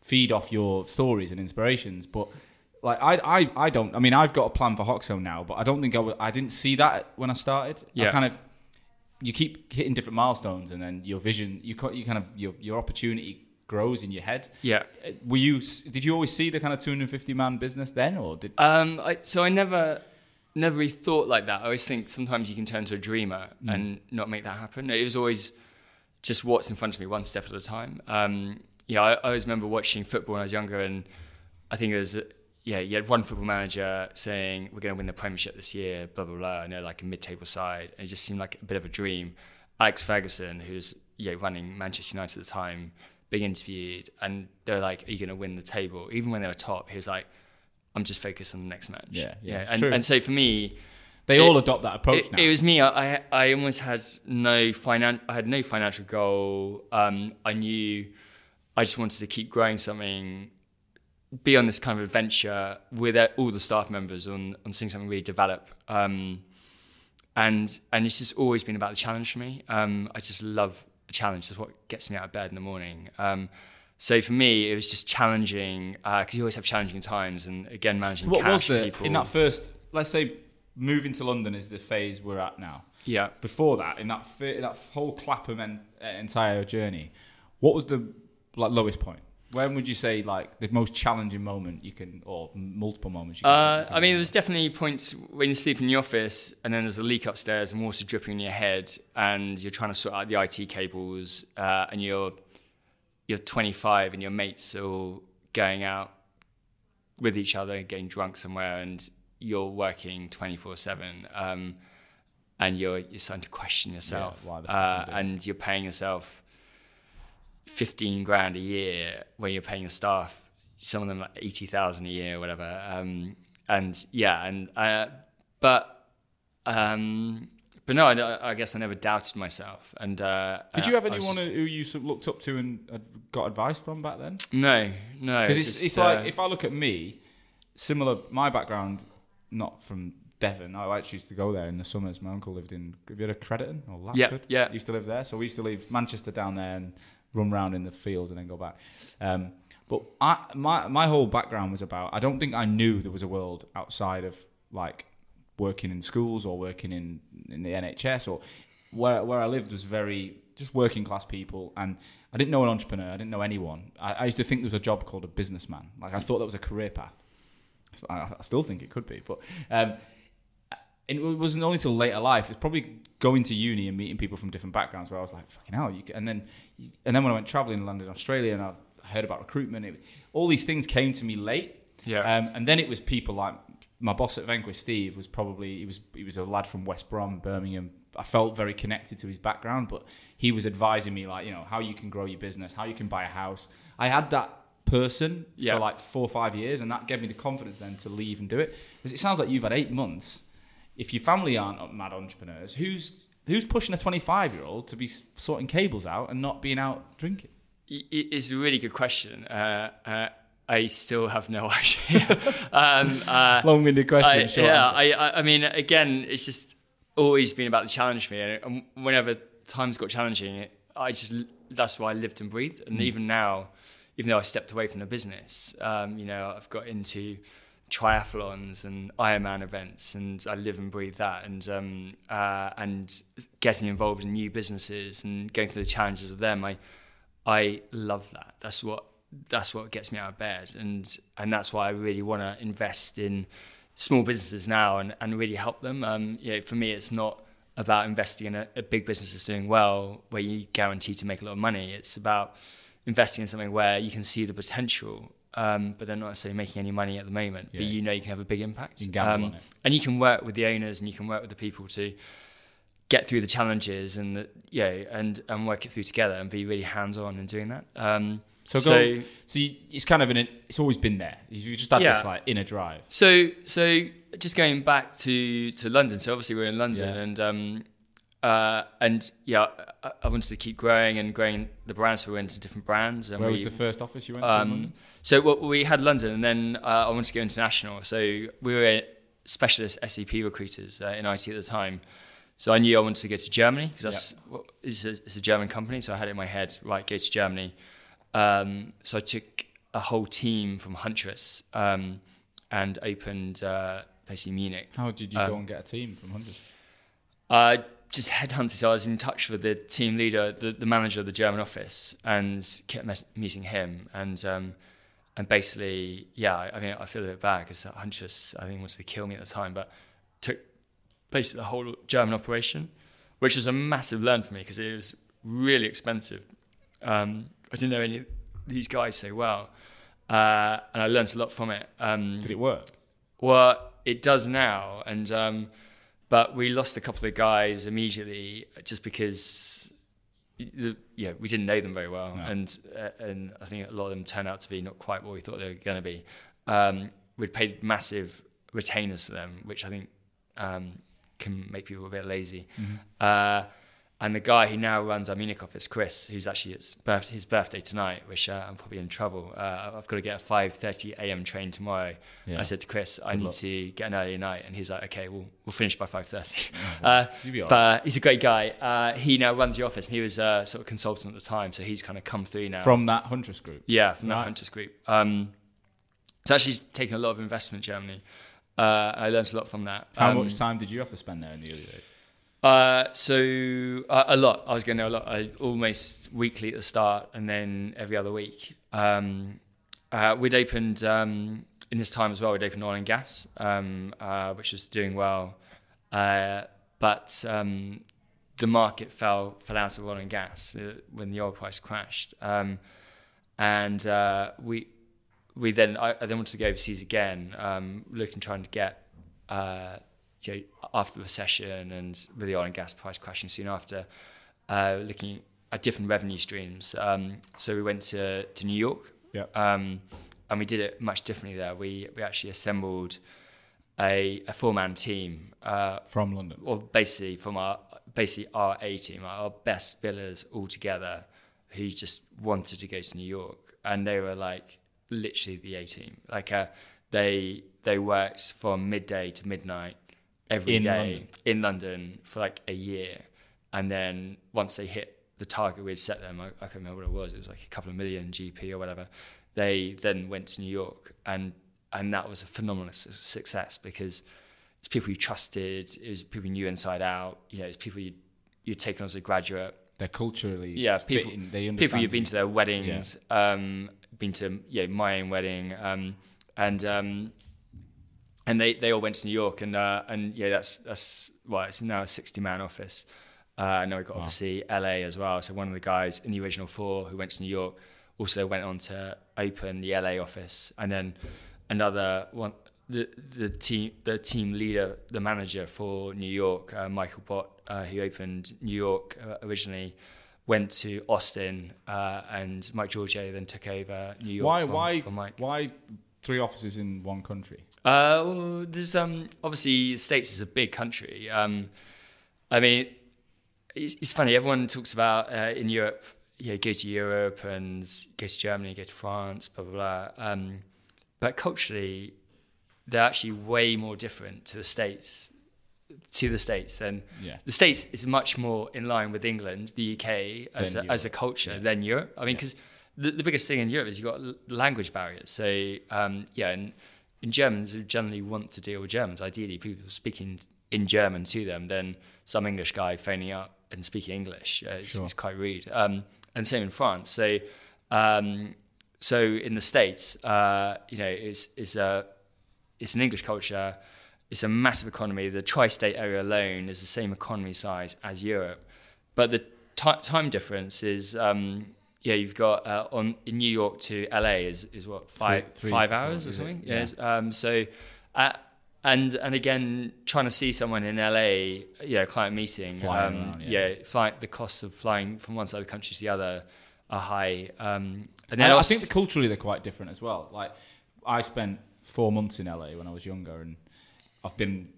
feed off your stories and inspirations, but. Like I, I, I don't. I mean, I've got a plan for Hoxo now, but I don't think I, w- I didn't see that when I started. I Yeah. kind of, you keep hitting different milestones, and then your vision, you, you kind of your your opportunity grows in your head. yeah Uh, Were you? Did you always see the kind of 250 man business then, or did? Um, I, so I never, never really thought like that. I always think sometimes you can turn to a dreamer Mm. and not make that happen. It was always just what's in front of me, one step at a time. Um, yeah, I, I always remember watching football when I was younger, and I think it was yeah, you had one football manager saying we're going to win the Premiership this year, blah blah blah. And they're like a mid-table side, and it just seemed like a bit of a dream. Alex Ferguson, who's yeah running Manchester United at the time, being interviewed, and they're like, "Are you going to win the table?" Even when they were top, he was like, "I'm just focused on the next match." Yeah, yeah, it's and and so for me, They It- all adopt that approach it, now. it was me. I, I almost had no finan- I had no financial goal. Um, I knew I just wanted to keep growing something, be on this kind of adventure with all the staff members on on seeing something really develop. Um, and and it's just always been about the challenge for me. Um, I just love a challenge. That's what gets me out of bed in the morning. Um, so for me, it was just challenging because you always have challenging times, and again managing So what was the people. in that first? Let's say moving to London is the phase we're at now. yeah. Before that, in that that whole Clapham en- entire journey, what was the like lowest point? When would you say like the most challenging moment you can, or multiple moments? You can Uh? I mean, there's definitely points when you sleep in the office and then there's a leak upstairs and water dripping in your head, and you're trying to sort out the IT cables, uh, and you're you're 25 and your mates are all going out with each other, getting drunk somewhere, and you're working 24 seven, um, and you're you're starting to question yourself, why the uh, and you're paying yourself 15 grand a year when you're paying your staff some of them like 80,000 a year or whatever um, and yeah and uh, but um, but no I, I guess I never doubted myself and uh, Did uh, you have anyone just- who you sort of looked up to and got advice from back then? no no Because it's, just, it's uh, like if I look at me, similar. My background, not from Devon. I actually used to go there in the summers. My uncle lived in. Have you heard of Crediton or Yeah, yeah. Used to live there, so we used to leave Manchester down there and run round in the fields and then go back. Um, but I, my my whole background was about. I don't think I knew there was a world outside of like working in schools or working in in the NHS or where where I lived was very just working class people and I didn't know an entrepreneur. I didn't know anyone. I, I used to think there was a job called a businessman. Like I thought that was a career path. I, I, still think it could be, but um, it wasn't only till later life. It's probably going to uni and meeting people from different backgrounds where I was like, "Fucking hell!" You and then, and then when I went traveling in London, Australia, and I heard about recruitment, it, all these things came to me late. Yeah. Um, and then it was people like my boss at Vanquish, Steve, was probably he was he was a lad from West Brom, Birmingham. I felt very connected to his background, but he was advising me like, you know, how you can grow your business, how you can buy a house. I had that person yeah. for like four or five years, and that gave me the confidence then to leave and do it. Because it sounds like you've had eight months if your family aren't mad entrepreneurs, who's who's pushing a 25 year old to be sorting cables out and not being out drinking? It's a really good question. Uh, uh, I still have no idea. um, uh, Long-winded question. I, yeah, I, I mean, again, it's just always been about the challenge for me, and whenever times got challenging, I just that's why I lived and breathed. And mm. even now, even though I stepped away from the business, um, you know, I've got into triathlons and Ironman events, and I live and breathe that, and um, uh, and getting involved in new businesses and going through the challenges of them. I I love that. That's what that's what gets me out of bed, and and that's why I really want to invest in small businesses now and, and really help them. Um, you know, for me, it's not about investing in a, a big business that's doing well, where you guarantee to make a lot of money. It's about investing in something where you can see the potential um, but they're not necessarily making any money at the moment. Yeah. But you know you can have a big impact. You um, and you can work with the owners and you can work with the people to get through the challenges and the, yeah, and and work it through together and be really hands on in doing that. Um, so, so, go, so you, it's kind of it. It's always been there. You just had yeah. this like inner drive. So, so just going back to to London. So obviously we're in London, yeah. and um, uh, and yeah, I, I, wanted to keep growing and growing the brands. So we went into different brands. And Where we, was the first office you went um, to? So well, we had London, and then uh, I wanted to go international. So we were specialist SAP recruiters uh, in IT at the time. So I knew I wanted to go to Germany because that's yeah. well, it's, a, it's, a, German company. So I had it in my head, right, go to Germany. Um, so I took a whole team from Huntress um, and opened uh, basically Munich. How did you go um, and get a team from Huntress? Just headhunted. So I was in touch with the team leader, the, the manager of the German office, and kept meeting him. And um, and basically, yeah, I, I, mean, I feel a bit bad because Huntress, I think, wanted to kill me at the time, but took basically the whole German operation, which was a massive learn for me because it was really expensive. Um, I didn't know any of these guys so well, uh, and I learned a lot from it. Um, Did it work? Well, it does now, and um, but we lost a couple of guys immediately just because yeah we didn't know them very well, no. and uh, and I think a lot of them turned out to be not quite what we thought they were going to be. Um, we'd paid massive retainers to them, which I think um, can make people a bit lazy. Mm-hmm. Uh, and the guy who now runs our Munich office, Chris, who's actually his, birth, his birthday tonight, which uh, I'm probably in trouble. Uh, I've got to get a 5:30 a.m. train tomorrow. Yeah. I said to Chris, I Good need luck. to get an early night, and he's like, "Okay, we'll we'll finish by 5:30." uh, but right. he's a great guy. Uh, he now runs the office, and he was a sort of consultant at the time, so he's kind of come through now from that Huntress group. Yeah, from right. that Huntress group. Um, it's actually taken a lot of investment in Germany. Uh, I learned a lot from that. How um, much time did you have to spend there in the early days? Uh, so uh, a lot. I was going there a lot. I, almost weekly at the start, and then every other week. Um, uh, we'd opened um, in this time as well. We'd opened oil and gas, um, uh, which was doing well, uh, but um, the market fell fell out of oil and gas when the oil price crashed, um, and we we then I, I, then wanted to go overseas again, um, looking trying to get you know, after the recession and with the oil and gas price crashing soon after, uh, looking at different revenue streams. Um, so we went to, to New York. Yeah. Um, and we did it much differently there. We we actually assembled a, a four man team uh, from London. Or basically from our basically our A team, our best billers all together, who just wanted to go to New York, and they were like literally the A team. Like uh, they they worked from midday to midnight every in day London. in London for like a year, and then once they hit the target we'd set them, I, I can't remember what it was. It was like a couple of million GP or whatever. They then went to New York, and and that was a phenomenal success because it's people you trusted. It was people you knew inside out. You know, it's people you you'd taken as a graduate. They're culturally yeah people. They understand people you've been to their weddings. Yeah. Um, been to yeah my own wedding. Um, and um, and they, they all went to New York and uh, and yeah that's that's well it's now a 60 man office. Uh, I know we got wow. obviously LA as well. So one of the guys in the original four who went to New York also went on to open the LA office, and then another one the the team the team leader, the manager for New York, uh, Michael Bott, uh, who opened New York uh, originally, went to Austin, uh, and Mike Georgiou then took over New York. Why from, why from Mike. why three offices in one country? Uh, well, there's um obviously the States is a big country. Um, I mean, it's, it's funny. Everyone talks about uh, in Europe. Yeah, go to Europe and go to Germany, go to France, blah blah blah. Um, but culturally, they're actually way more different to the states to the states than yeah. the states is much more in line with England, the UK as a, as a culture yeah. than Europe. I mean, because yeah. The, the biggest thing in Europe is you've got language barriers. So um, yeah, and in Germans who generally want to deal with Germans, ideally people speaking in German to them, then some English guy phoning up and speaking English. Uh, it's, sure. it's, quite rude. Um, and same in France. So um, so in the states, uh, you know, it's it's a it's an English culture. It's a massive economy. The tri-state area alone is the same economy size as Europe, but the t- time difference is. Um, yeah, you've got uh, on in New York to LA is, is what five three, three five hours or something. Yeah. Um, so, uh, and and again, trying to see someone in LA, yeah, client meeting, um, around, yeah, yeah fly, the costs of flying from one side of the country to the other are high. Um, and I, I think the culturally they're quite different as well. Like I spent four months in LA when I was younger, and I've been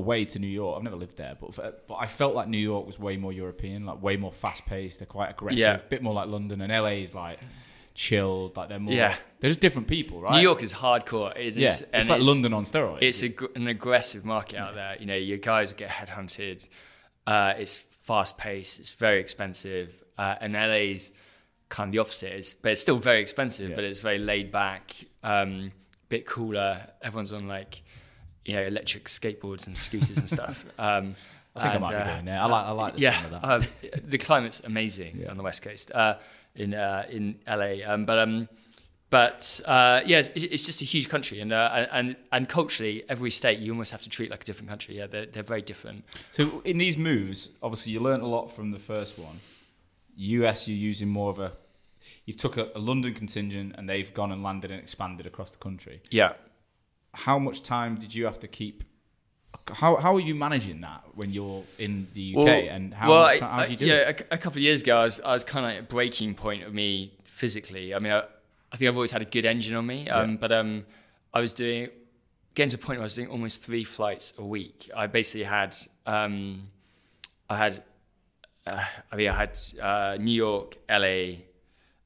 away to New York. I've never lived there, but for, but I felt like New York was way more European, like way more fast paced. They're quite aggressive, yeah. a bit more like London, and LA is like chilled. Like they're more. Yeah. They're just different people, right? New York is hardcore. It yeah, is, it's like it's, London on steroids. It's a, an aggressive market out there. You know, your guys get headhunted. Uh, it's fast paced. It's very expensive, uh, and LA's kind of the opposite. It's, but it's still very expensive, yeah. but it's very laid back. Um, bit cooler. Everyone's on like, you know, electric skateboards and scooters and stuff. Um, I think and, I might uh, be going there. I like, I like the yeah, of that. Uh, the climate's amazing yeah. on the west coast, uh, in uh, in LA. Um, but um, but uh, yeah, it's, it's, just a huge country, and uh, and and culturally, every state you almost have to treat like a different country. Yeah, they're they're very different. So in these moves, obviously, you learned a lot from the first one. US, you're using more of a you've took a, a, London contingent and they've gone and landed and expanded across the country. Yeah. How much time did you have to keep? How how are you managing that when you're in the UK well, and how, well, much, how do you do yeah, it? A, a couple of years ago, I was I was kind of at a breaking point of me physically. I mean, I, I think I've always had a good engine on me, um, yeah. but um, I was doing getting to a point where I was doing almost three flights a week. I basically had um, I had uh, I mean I had uh, New York, LA,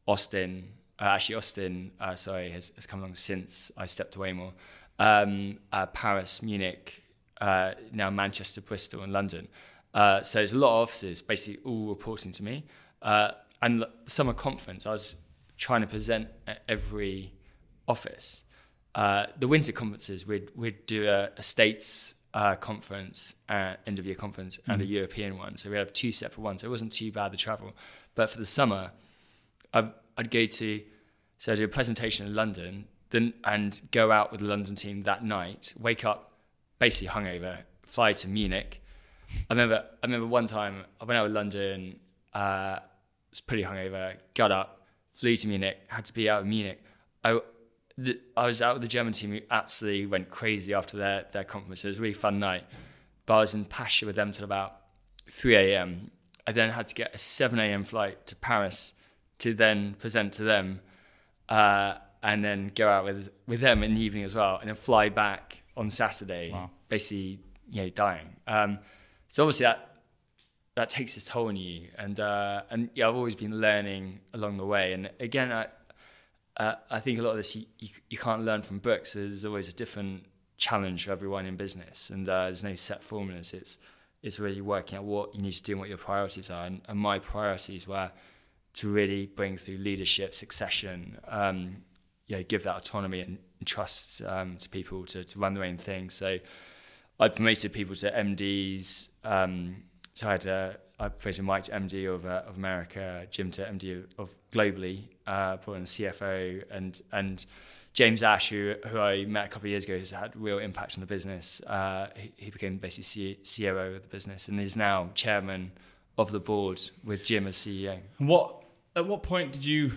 Austin, uh, actually Austin, uh, sorry, has, has come along since I stepped away more. Um, uh, Paris, Munich, uh, now Manchester, Bristol, and London. Uh, so there's a lot of offices basically all reporting to me. Uh, and the summer conference, I was trying to present at every office. the winter conferences, we'd, we'd do a, a states conference, end of year conference, mm-hmm. and a mm. European one. So we have two separate ones. So it wasn't too bad the travel. But for the summer, I'd, I'd go to, so I'd do a presentation in London, then and go out with the London team that night. Wake up, basically hungover, fly to Munich. I remember, I remember one time I went out with London, uh, was pretty hungover. Got up, flew to Munich, had to be out of Munich. I, the, I was out with the German team who absolutely went crazy after their their conference. It was a really fun night. But I was in Pacha with them till about 3 a.m. I then had to get a 7 a.m. flight to Paris to then present to them, uh, and then go out with with them in the evening as well, and then fly back on Saturday, wow. basically you know dying. Um, so obviously that that takes its toll on you, and uh, and yeah, I've always been learning along the way, and again, I uh, I think a lot of this you, you, you can't learn from books. So there's always a different challenge for everyone in business, and uh, there's no set formulas. It's it's really working out what you need to do and what your priorities are, and, and my priorities were to really bring through leadership, succession, um, know, give that autonomy and, trust um, to people to, to run their own thing. So I promoted people to MDs. Um, so I had uh, I promoted Mike to MD of, uh, of America, Jim to MD of, globally, uh, brought in a CFO, and and James Ash, who, who I met a couple of years ago, has had real impact on the business. Uh, he, he, became basically C- COO of the business and is now chairman of the board with Jim as CEO. What at what point did you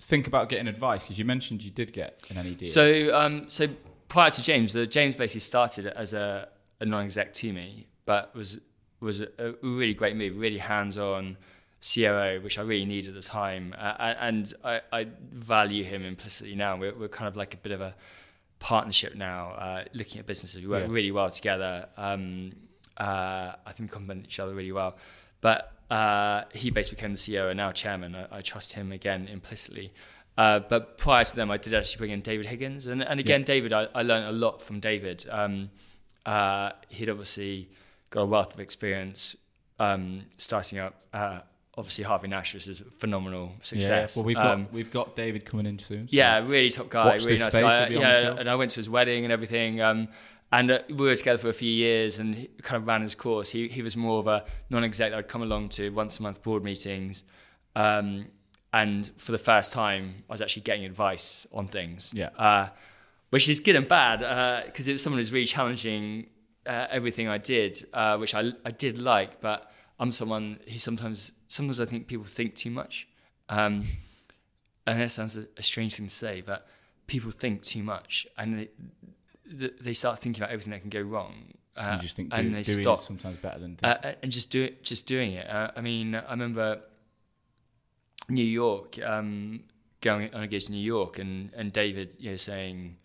think about getting advice? Because you mentioned you did get an NED. So um, so prior to James, the James basically started as a, a non-exec to me, but was was a, really great move, really hands-on COO, which I really need at the time, uh, and I, I, value him implicitly now. We're, we're, kind of like a bit of a partnership now, uh, looking at businesses. We work yeah. really well together. Um, uh, I think we complement each other really well. But uh, he basically became the CEO and now chairman. I, I trust him again implicitly. Uh, but prior to them, I did actually bring in David Higgins, and, and again, yeah. David, I, I, learned a lot from David. Um, uh, he'd obviously got a wealth of experience um, starting up. Uh, obviously, Harvey Nash is a phenomenal success. Yeah, well, we've got um, we've got David coming in soon. So yeah, really top guy, really nice guy. Yeah, and I went to his wedding and everything. And uh, we were together for a few years and he kind of ran his course. He he was more of a non-exec that I'd come along to once a month board meetings. Um, and for the first time, I was actually getting advice on things. Yeah. Uh, which is good and bad because uh, it was someone who's really challenging uh, everything I did, uh, which I, I did like, but I'm someone who sometimes sometimes I think people think too much. Um, and that sounds a, a, strange thing to say, but people think too much and they, they start thinking about everything that can go wrong. Uh, you just think and do, they doing stop. sometimes better than uh, uh, and just do it, just doing it. Uh, I mean, I remember New York, um, going on against New York, and and David, you know, saying,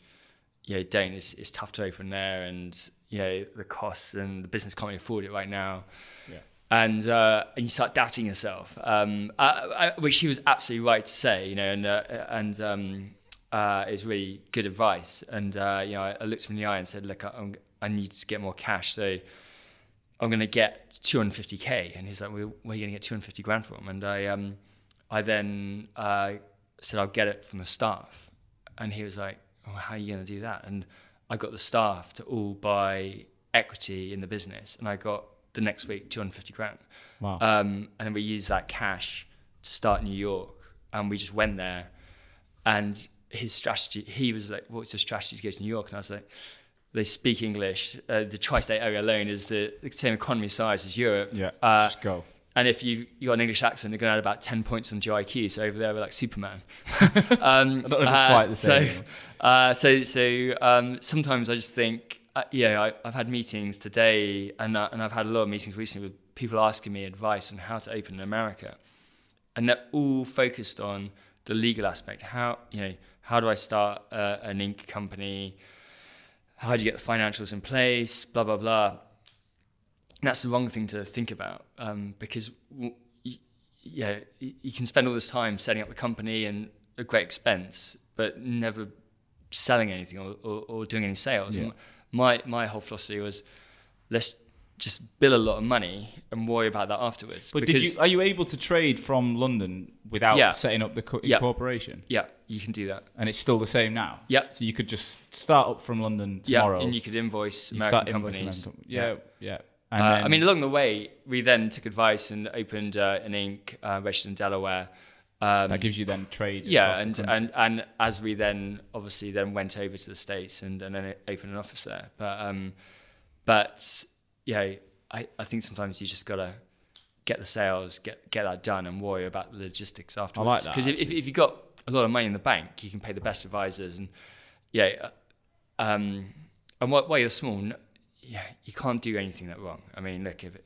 you know, Dane, it's it's tough to open there, and you know the costs and the business can't afford it right now. Yeah. And uh, and you start doubting yourself, um, uh, uh which he was absolutely right to say, you know, and uh, and um, uh, is really good advice. And uh, you know, I, I, looked him in the eye and said, "Look, I, I need to get more cash, so I'm going to get 250k." And he's like, "Where, where are you going to get 250 grand from?" And I um, I then said, "I'll get it from the staff," and he was like, oh, "How are you going to do that?" And I got the staff to all buy equity in the business, and I got the next week 250 grand. Wow. Um, and then we used that cash to start New York, and we just went there. And his strategy, he was like, "What's your strategy to go to New York?" And I was like, "They speak English. Uh, the tri-state area alone is the, the, same economy size as Europe. Yeah, uh, just go." And if you you got an English accent, you're going to add about ten points on GIQ. So over there, we're like Superman. um, I don't know if it's uh, quite the same. So, uh, so, so um, sometimes I just think, uh, yeah, I, have had meetings today, and uh, and I've had a lot of meetings recently with people asking me advice on how to open in America, and they're all focused on the legal aspect. How you know how do I start uh, an Inc. company? How do you get the financials in place? Blah blah blah. And that's the wrong thing to think about um, because yeah, you can spend all this time setting up the company and a great expense, but never selling anything or, or, or doing any sales. Yeah. My my whole philosophy was let's just bill a lot of money and worry about that afterwards. But did you, are you able to trade from London without yeah. setting up the co- yeah. corporation? Yeah, you can do that. And it's still the same now? Yeah. So you could just start up from London tomorrow. Yeah, and you could invoice American companies. yeah, yeah. yeah. Uh, I mean, along the way, we then took advice and opened uh, an Inc. Uh, registered in Delaware. Um, that gives you then trade. Yeah, and, and and as we then obviously then went over to the states and, and then opened an office there. But um, but yeah, I, I think sometimes you just gotta get the sales, get get that done, and worry about the logistics afterwards. I like that because if, if you've got a lot of money in the bank, you can pay the best advisors, and yeah, um, and while you're small, yeah, you can't do anything that wrong. I mean, look, if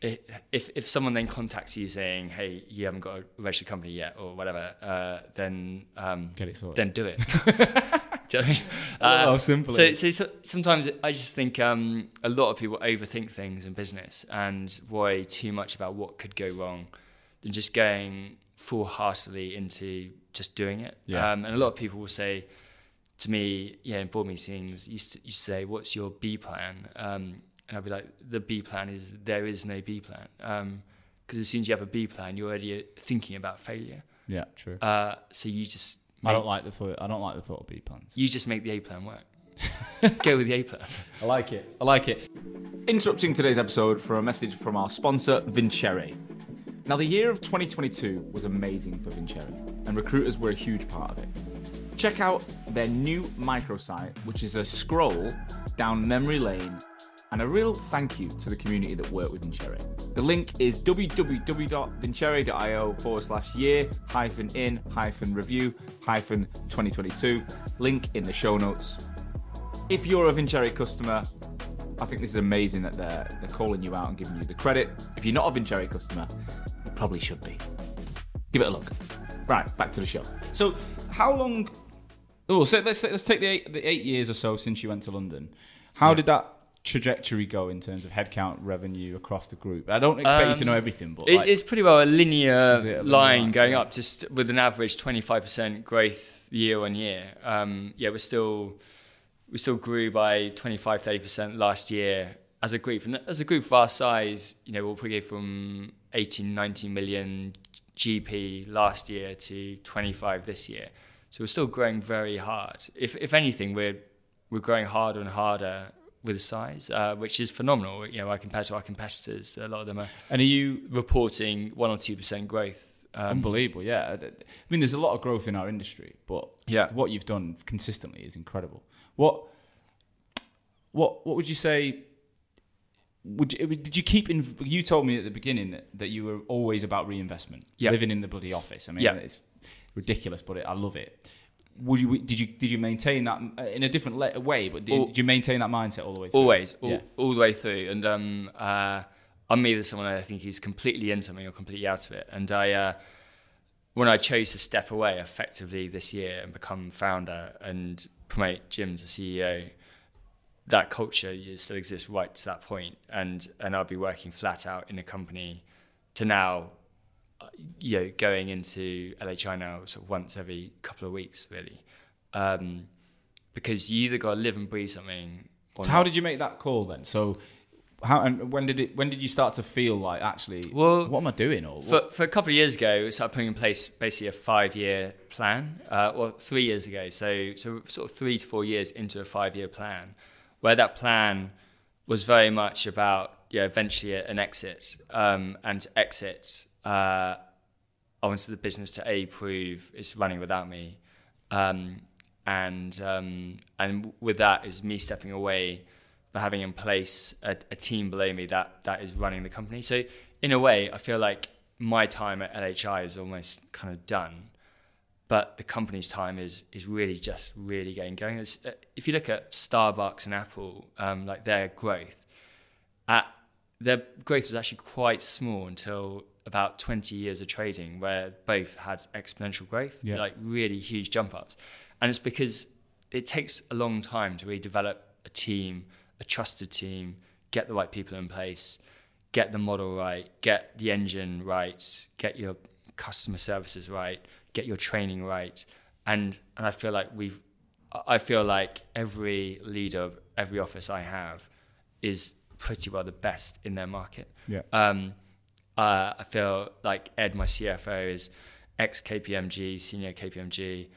it, if if someone then contacts you saying, "Hey, you haven't got a registered company yet," or whatever, uh, then um, get it sorted. Then do it. do you know I mean? uh. So, so, so, sometimes I just think um, a lot of people overthink things in business and worry too much about what could go wrong, than just going full heartedly into just doing it. Yeah. Um, and a lot of people will say to me, yeah, in board meetings, used to, you say, "What's your B plan?" Um, and I'll be like, "The B plan is there is no B plan." Because um, as soon as you have a B plan, you're already thinking about failure. Yeah, true. Uh, so you just I don't like the thought. I don't like the thought of B plans. You just make the A plan work. go with the A plan. I like it. I like it. Interrupting today's episode for a message from our sponsor, Vincere. Now, the year of 2022 was amazing for Vincere, and recruiters were a huge part of it. Check out their new microsite, which is a scroll down memory lane and a real thank you to the community that work with Vincere. The link is www.vincere.io forward slash year hyphen in hyphen review hyphen 2022. Link in the show notes. If you're a Vincere customer, I think this is amazing that they're, they're calling you out and giving you the credit. If you're not a Vincere customer, you probably should be. Give it a look. Right, back to the show. So, how long? Oh, so let's let's take the eight, the eight years or so since you went to London. How yeah. did that trajectory go in terms of headcount revenue across the group? I don't expect um, you to know um, everything, but it's, like, it's pretty well a linear a line line going up, just with an average 25% growth year on year. Um, yeah, we're still we still grew by 25 30% last year as a group, and as a group of our size, you know, we'll probably go from 18 19 million GP last year to 25 this year. So we're still growing very hard. If if anything, we're we're growing harder and harder with a size, uh, which is phenomenal. You know, I compare to our competitors, a lot of them are. And are you reporting one or two percent growth? Um, Unbelievable, yeah. I mean, there's a lot of growth in our industry, but yeah, what you've done consistently is incredible. What, what, what would you say? Would you, did you keep in? You told me at the beginning that, that you were always about reinvestment. Yep. Living in the bloody office. I mean, yep. it's ridiculous, but it, I love it would you did you did you maintain that uh, in a different le- way? But did, all, did, you maintain that mindset all the way? through? Always, all, yeah. all the way through. And um, uh, I'm either someone I think he's completely in something or completely out of it. And I, uh, when I chose to step away effectively this year and become founder and promote Jim to CEO, that culture still exists right to that point. And and I'll be working flat out in a company to now you know, going into LHI now sort of once every couple of weeks, really, um, because you either got to live and breathe something. so how did you make that call then? So how and when did it? When did you start to feel like actually? Well, what am I doing? Or for, for a couple of years ago, we started putting in place basically a five-year plan. Uh, well, three years ago, so so sort of three to four years into a five-year plan, where that plan was very much about yeah, eventually an exit, um, and to exit uh, I wanted the business to a prove it's running without me, um, and um, and with that is me stepping away, but having in place a, a, team below me that that is running the company. So in a way, I feel like my time at LHI is almost kind of done, but the company's time is is really just really getting going. It's, uh, if you look at Starbucks and Apple, um, like their growth, at their growth was actually quite small until about 20 years of trading where both had exponential growth, yeah. like really huge jump ups. And it's because it takes a long time to really develop a team, a trusted team, get the right people in place, get the model right, get the engine right, get your customer services right, get your training right. And and I feel like we've I feel like every leader of every office I have is pretty well the best in their market. Yeah. Um, uh, I feel like Ed, my CFO, is ex KPMG, senior KPMG,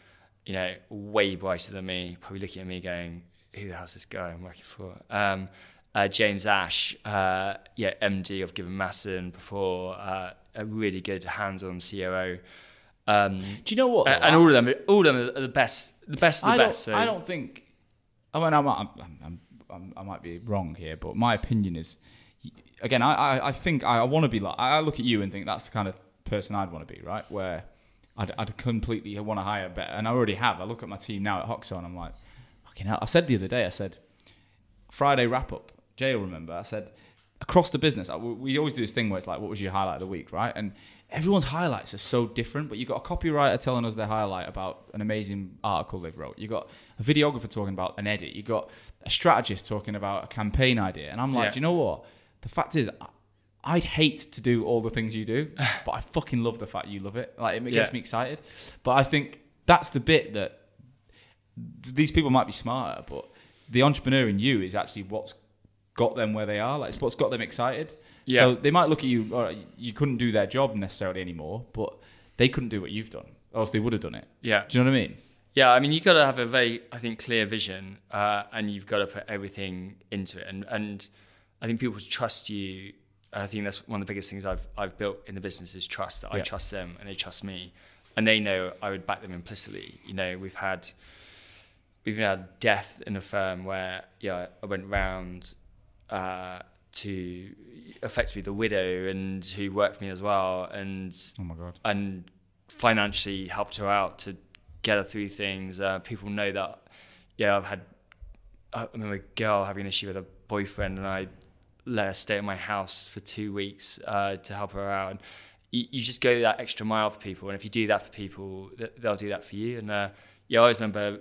you know, way brighter than me, probably looking at me going, who the hell's this guy I'm working for? Um, uh, James Ash, uh, yeah, MD of Given Masson before, uh, a really good hands-on COO. Um, Do you know what? and all of them, all of them are the best, the best of the I best. So. I don't think. I mean, I'm, I'm, I'm, I'm, i might be wrong here, but my opinion is again, I, I, I think I, I want to be like, I look at you and think that's the kind of person I'd want to be, right? Where I'd, I'd completely want to hire better. And I already have. I look at my team now at Hoxo and I'm like, fucking hell. I said the other day, I said, Friday wrap up, Jay will remember, I said, across the business, we always do this thing where it's like, what was your highlight of the week, right? And everyone's highlights are so different, but you've got a copywriter telling us their highlight about an amazing article they've wrote. You've got a videographer talking about an edit. You've got a strategist talking about a campaign idea. And I'm like, yeah. do you know what? The fact is, I'd hate to do all the things you do, but I fucking love the fact you love it. Like it gets yeah. me excited. But I think that's the bit that these people might be smarter, but the entrepreneur in you is actually what's got them where they are. Like it's what's got them excited. Yeah. So they might look at you, or you couldn't do their job necessarily anymore, but they couldn't do what you've done, or else they would have done it. Yeah. Do you know what I mean? Yeah, I mean, you've got to have a very, I think, clear vision, uh, and you've got to put everything into it. And and I think people trust you. I think that's one of the biggest things I've I've built in the business is trust. That yeah. I trust them and they trust me, and they know I would back them implicitly. You know, we've had we've had death in a firm where yeah, I went round uh, to effectively the widow and who worked for me as well, and oh my god, and financially helped her out to get her through things. Uh, people know that, yeah, I've had, I remember a girl having an issue with a boyfriend and I let her stay at my house for two weeks uh, to help her out. And you, you, just go that extra mile for people. And if you do that for people, they'll do that for you. And uh, yeah, I always remember,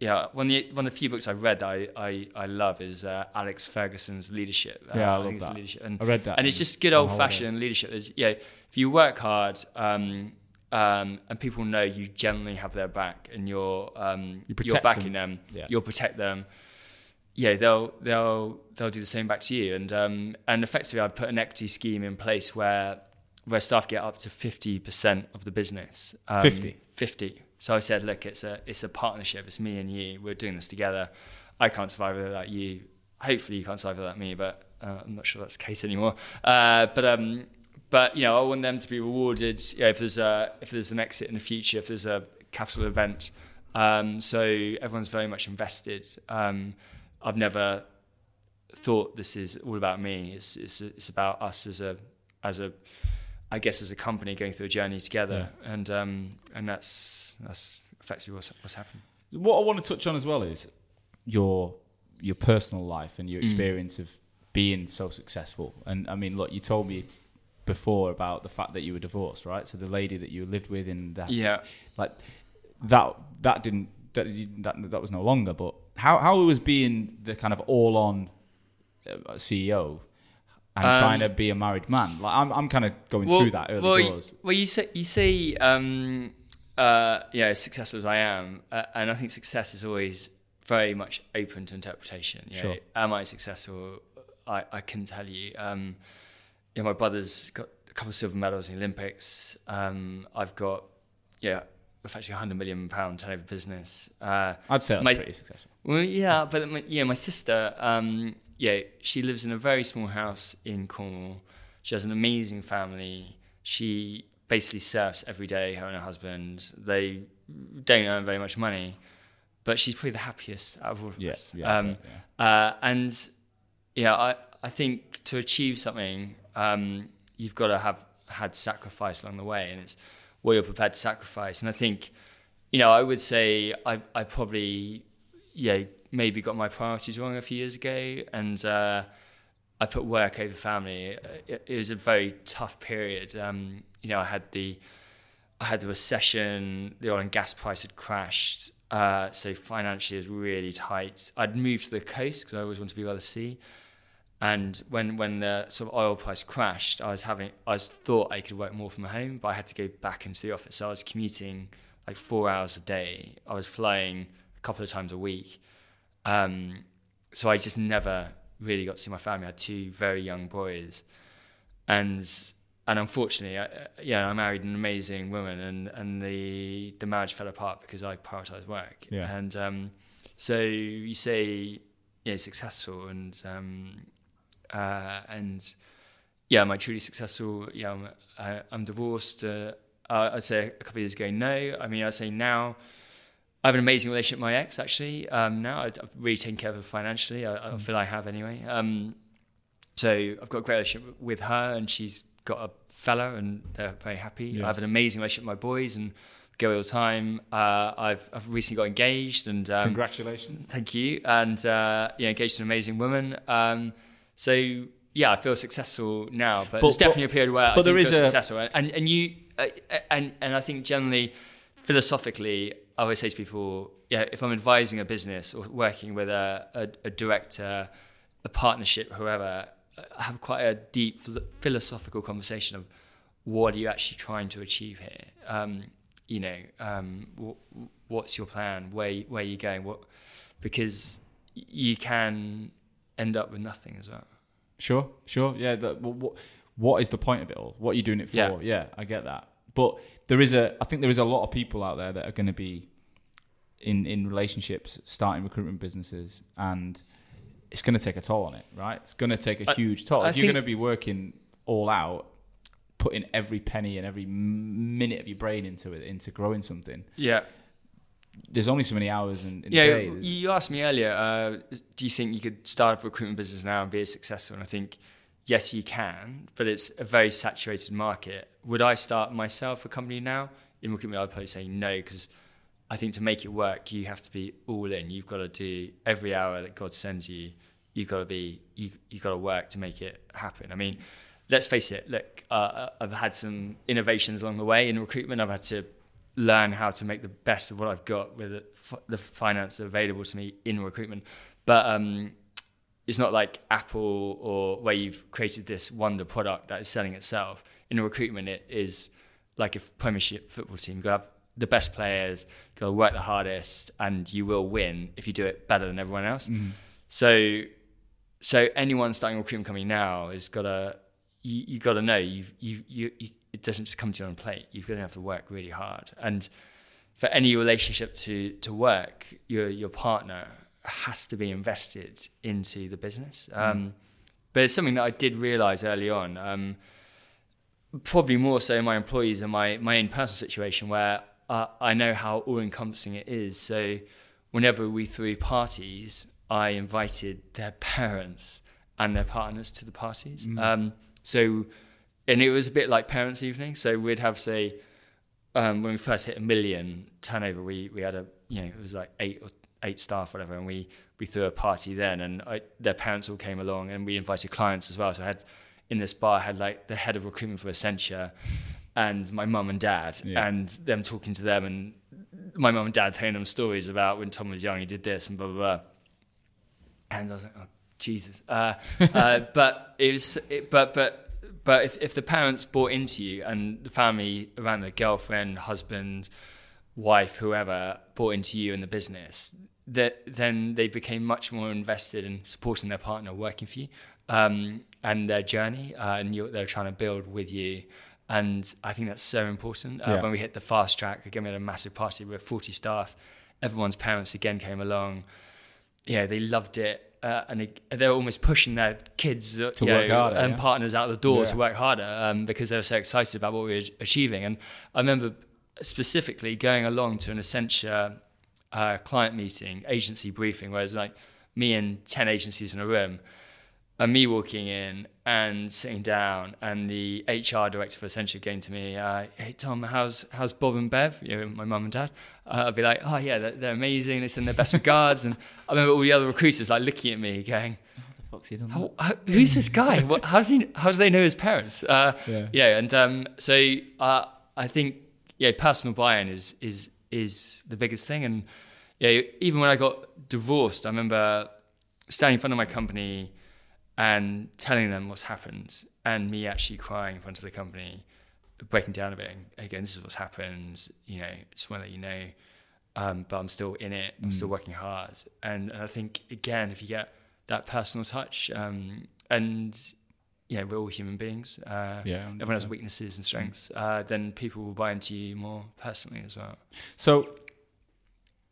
yeah, one of, the, one of the few books I've read that I, I, I love is uh, Alex Ferguson's Leadership. Uh, yeah, I, I love that. Leadership. And, I read that. And it's just good old fashioned leadership. There's, yeah, if you work hard, um, um, and people know you generally have their back and you're um, you are backing them, them. Yeah. you'll protect them. Yeah, they'll they'll they'll do the same back to you, and um, and effectively, I put an equity scheme in place where where staff get up to fifty percent of the business. Um, fifty. Fifty. So I said, look, it's a it's a partnership. It's me and you. We're doing this together. I can't survive without you. Hopefully, you can't survive without me, but uh, I'm not sure that's the case anymore. Uh, but um, but you know, I want them to be rewarded. You know, if there's a if there's an exit in the future, if there's a capital event. Um, so everyone's very much invested. Um, I've never thought this is all about me. It's, it's it's about us as a as a I guess as a company going through a journey together, yeah. and um, and that's that's effectively what's what's happening. What I want to touch on as well is your your personal life and your mm. experience mm. of being so successful. And I mean, look, you told me before about the fact that you were divorced, right? So the lady that you lived with in that, yeah, like that that didn't that that, that was no longer. But how how it was being the kind of all on uh, CEO and um, trying to be a married man. Like I'm I'm kind of going well, through that early well, doors. Well, you say you say um, uh, yeah, as successful as I am, uh, and I think success is always very much open to interpretation. You sure. Know, am I successful? I, I can tell you. Um, yeah, my brother's got a couple of silver medals in the Olympics. Um, I've got, yeah, actually a hundred million pound turnover business. Uh, I'd say that's my, pretty successful. Well, yeah, but my, yeah, my sister, um, yeah, she lives in a very small house in Cornwall. She has an amazing family. She basically surfs every day. Her and her husband. They don't earn very much money, but she's probably the happiest out of all of yeah, us. Yeah, um, yeah. Uh, and yeah, I I think to achieve something um, you've got to have had sacrifice along the way, and it's what you're prepared to sacrifice. And I think, you know, I would say I, I probably, yeah, maybe got my priorities wrong a few years ago, and uh, I put work over family. It, it, was a very tough period. Um, you know, I had the, I had the recession. The oil and gas price had crashed. Uh, so financially, it was really tight. I'd moved to the coast because I always wanted to be by the sea. And when when the sort of oil price crashed, I was having I was thought I could work more from home, but I had to go back into the office. So I was commuting like four hours a day. I was flying a couple of times a week. Um, so I just never really got to see my family. I had two very young boys, and and unfortunately, I, yeah, I married an amazing woman, and, and the the marriage fell apart because I prioritized work. Yeah. And um, so you say, yeah, successful, and um, uh, and yeah, am I truly successful? Yeah, I'm, I, I'm divorced. Uh, I'd say a couple of years ago, no. I mean, I'd say now I have an amazing relationship with my ex. Actually, um, now I've really taken care of her financially. I, I mm. feel I have anyway. Um, so I've got a great relationship with her, and she's got a fella, and they're very happy. Yeah. I have an amazing relationship with my boys, and go all the time. Uh, I've I've recently got engaged, and um, congratulations. Thank you, and uh, yeah, engaged to an amazing woman. Um, so yeah, I feel successful now, but, but there's definitely but, a period where I there is feel a... successful, and and you uh, and and I think generally philosophically, I always say to people, yeah, if I'm advising a business or working with a, a, a director, a partnership, whoever, I have quite a deep philosophical conversation of what are you actually trying to achieve here. Um, you know, um, what's your plan? Where where are you going? What because you can end up with nothing as well. Sure, sure, yeah. The, what, what is the point of it all? What are you doing it for? Yeah. yeah, I get that. But there is a, I think there is a lot of people out there that are going to be in in relationships, starting recruitment businesses, and it's going to take a toll on it, right? It's going to take a I, huge toll. I if you're going to be working all out, putting every penny and every minute of your brain into it, into growing something. Yeah. There's only so many hours in, in yeah, day. You asked me earlier, uh, do you think you could start a recruitment business now and be successful? And I think, yes, you can, but it's a very saturated market. Would I start myself a company now? In recruitment, I'd probably say no, because I think to make it work, you have to be all in. You've got to do every hour that God sends you. You've got to be you. You've got to work to make it happen. I mean, let's face it. Look, uh, I've had some innovations along the way in recruitment. I've had to learn how to make the best of what I've got with the finance available to me in recruitment. But um, it's not like Apple or where you've created this wonder product that is selling itself. In recruitment, it is like a Premiership football team. You have got to have the best players, go work the hardest, and you will win if you do it better than everyone else. Mm-hmm. So, so anyone starting a recruitment company now has got to you you got to know you've you you it doesn't just come to your own plate. You're going to have to work really hard, and for any relationship to to work, your your partner has to be invested into the business. Mm. Um, but it's something that I did realize early on. Um, probably more so my employees and my my own personal situation where uh, I know how all encompassing it is. So whenever we threw parties, I invited their parents and their partners to the parties. Mm. Um, so, and it was a bit like parents' evening. So we'd have say um, when we first hit a million turnover, we we had a you know it was like eight or eight staff whatever, and we we threw a party then, and I, their parents all came along, and we invited clients as well. So I had in this bar I had like the head of recruitment for Accenture and my mum and dad yeah. and them talking to them and my mum and dad telling them stories about when Tom was young he did this and blah blah blah and I was like oh Jesus uh, uh, but it was it, but but but if, if the parents bought into you and the family around the girlfriend husband wife whoever bought into you and the business that then they became much more invested in supporting their partner working for you um, and their journey uh, and they're trying to build with you and I think that's so important. Uh, yeah. When we hit the fast track, again, we had a massive party with 40 staff. Everyone's parents again came along. Yeah, they loved it. Uh, and they, they were almost pushing their kids uh, to work know, harder, and yeah. partners out the door yeah. to work harder um, because they were so excited about what we were achieving. And I remember specifically going along to an Accenture uh, client meeting, agency briefing, where it was like me and 10 agencies in a room and me walking in and sitting down, and the HR director for Accenture came to me, uh, "Hey Tom, how's how's Bob and Bev? You know, my mum and dad." Uh, I'd be like, "Oh yeah, they're, they're, amazing. They send their best regards." And I remember all the other recruiters like looking at me, going, "How the fuck's he done how, how, Who's this guy? what, how's he? How do they know his parents?" Uh, yeah. yeah, and um, so uh, I think yeah, personal buy-in is is is the biggest thing, and yeah, even when I got divorced, I remember standing in front of my company and telling them what's happened and me actually crying in front of the company, breaking down a bit. And again, this is what's happened. You know, just want to let you know. Um, but I'm still in it. I'm mm. still working hard. And, and, I think again, if you get that personal touch, um, and yeah, we're all human beings. Uh, yeah, everyone has weaknesses and strengths. Uh, then people will buy into you more personally as well. So,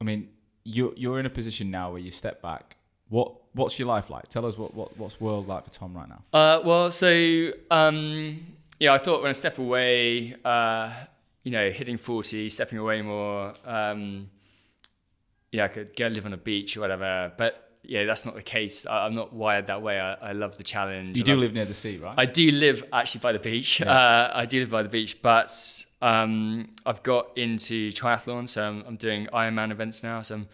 I mean, you're you're in a position now where you step back. What what's your life like? Tell us what, what what's world like for Tom right now. Uh, well, so um, yeah, I thought when I step away, uh, you know, hitting forty, stepping away more, um, yeah, I could go live on a beach or whatever. But yeah, that's not the case. I, am not wired that way. I, I love the challenge. You do live near the sea, right? I do live actually by the beach. Yeah. Uh, I do live by the beach, but um, I've got into triathlon, so I'm, I'm doing Ironman events now. So I'm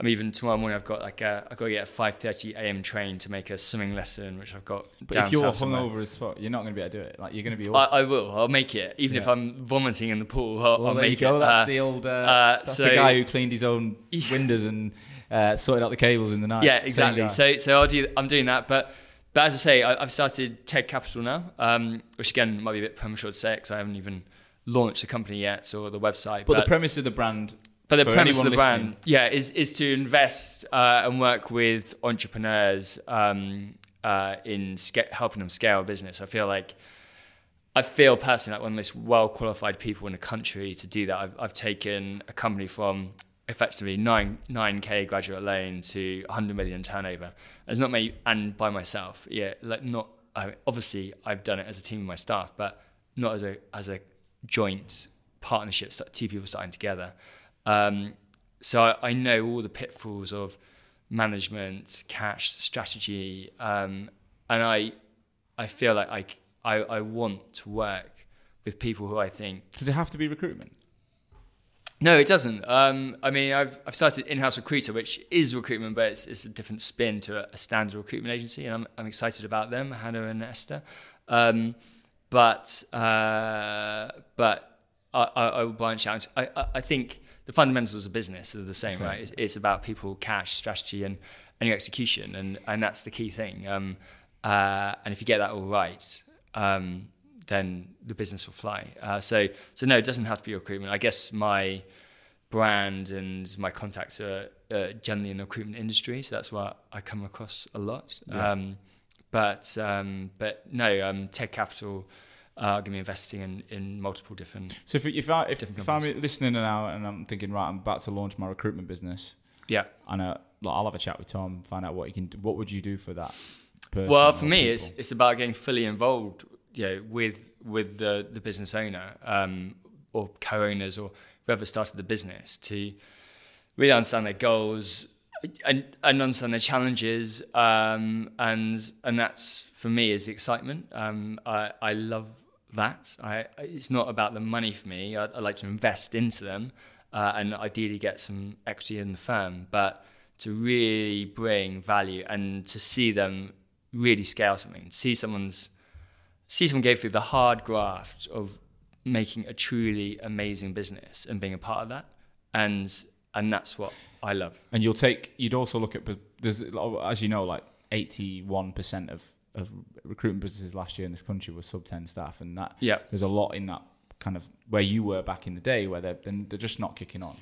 I'm even tomorrow morning. I've got like a, I've got to get a 5:30 a.m. train to make a swimming lesson, which I've got. But if you're hungover as fuck, you're not going to be able to do it. Like you're going to be. I, I, will. I'll make it, even yeah. if I'm vomiting in the pool. I'll, well, I'll make it. That's uh, the old. Uh, uh, that's so, the guy who cleaned his own windows and uh, sorted out the cables in the night. Yeah, exactly. So so I'll do. I'm doing that, but. But as I say, I, have started Teg Capital now, um, which again might be a bit premature to say because I haven't even launched the company yet or the website. But, but the premise of the brand but the premise of the brand, yeah, is is to invest uh, and work with entrepreneurs um, uh, in sca- helping them scale business. I feel like I feel personally like one of the most well qualified people in the country to do that. I've, I've taken a company from effectively nine nine k graduate loan to 100 million turnover. It's not me and by myself. Yeah, like not. I, obviously, I've done it as a team of my staff, but not as a as a joint partnership. Two people starting together. Um, so I, I, know all the pitfalls of management, cash, strategy, um, and I I feel like I, I I want to work with people who I think. Does it have to be recruitment? No, it doesn't. Um, I mean, I've, I've started in-house recruiter, which is recruitment, but it's, it's a different spin to a, a, standard recruitment agency, and I'm, I'm excited about them, Hannah and Esther. Um, but uh, but I, I, I will branch out. I, I, I, think the fundamentals of business are the same, same. right? It's, it's, about people, cash, strategy, and, and your execution, and, and that's the key thing. Um, uh, and if you get that all right, um, then the business will fly. Uh, so, so no, it doesn't have to be recruitment. I guess my brand and my contacts are uh, generally in the recruitment industry, so that's why I come across a lot. Yeah. Um, but um, but no, um, Tech Capital are going to be investing in, in multiple different. So if if, I, if, if I'm listening now and I'm thinking right, I'm about to launch my recruitment business. Yeah, I know. Like, I'll have a chat with Tom, find out what you can. do. What would you do for that? well, for me, people? it's it's about getting fully involved you know, with with the the business owner um, or co-owners or whoever started the business to really understand their goals and, and understand their challenges um, and and that's for me is the excitement um, I, I love that. I, it's not about the money for me. I, I like to invest into them uh, and ideally get some equity in the firm. But to really bring value and to see them really scale something see someone's see someone go through the hard graft of making a truly amazing business and being a part of that. And and that's what I love. And you'll take you'd also look at there's as you know like 81% of of recruitment businesses last year in this country were sub 10 staff and that yeah there's a lot in that kind of where you were back in the day where they're they're just not kicking on.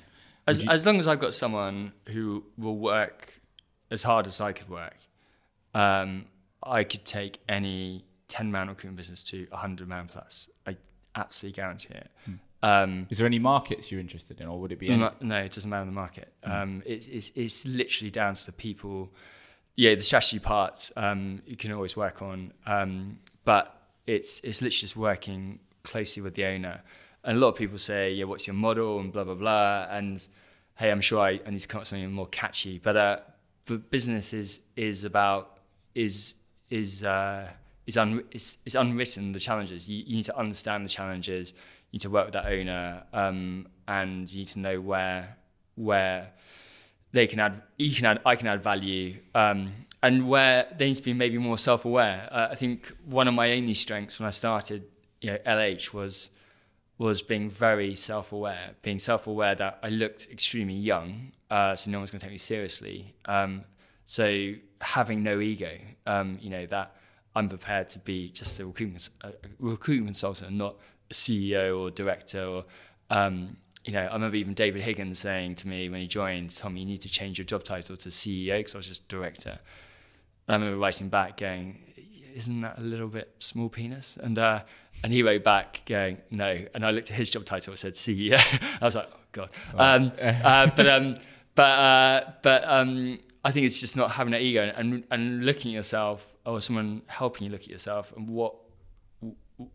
As you, as long as I've got someone who will work as hard as I could work um, I could take any 10 man recruitment business to 100 man plus. I absolutely guarantee it. Hmm. Um, Is there any markets you're interested in, or would it be? No, no it doesn't matter the market. Hmm. Um, it, it's, it's literally down to the people. Yeah, the strategy part um, you can always work on, um, but it's it's literally just working closely with the owner. And a lot of people say, "Yeah, what's your model?" and blah blah blah. And hey, I'm sure I, I need to come up with something more catchy. But uh, the business is is about is is uh, is, un, is, is unwritten the challenges. You, you, need to understand the challenges. You need to work with that owner, um, and you need to know where where they can add. You can add. I can add value, um, and where they need to be maybe more self-aware. Uh, I think one of my only strengths when I started, you know, LH was was being very self-aware, being self-aware that I looked extremely young, uh, so no one's going to take me seriously. Um, so having no ego, um, you know that I'm prepared to be just a recruitment, a recruitment consultant, not a CEO or director. Or um, you know, I remember even David Higgins saying to me when he joined, "Tom, you need to change your job title to CEO," because I was just director. And I remember writing back, going, "Isn't that a little bit small penis?" And uh, and he wrote back, going, "No." And I looked at his job title; it said CEO. I was like, "Oh God." Um, uh, but um, but uh, but um, I think it's just not having that ego and and looking at yourself or someone helping you look at yourself and what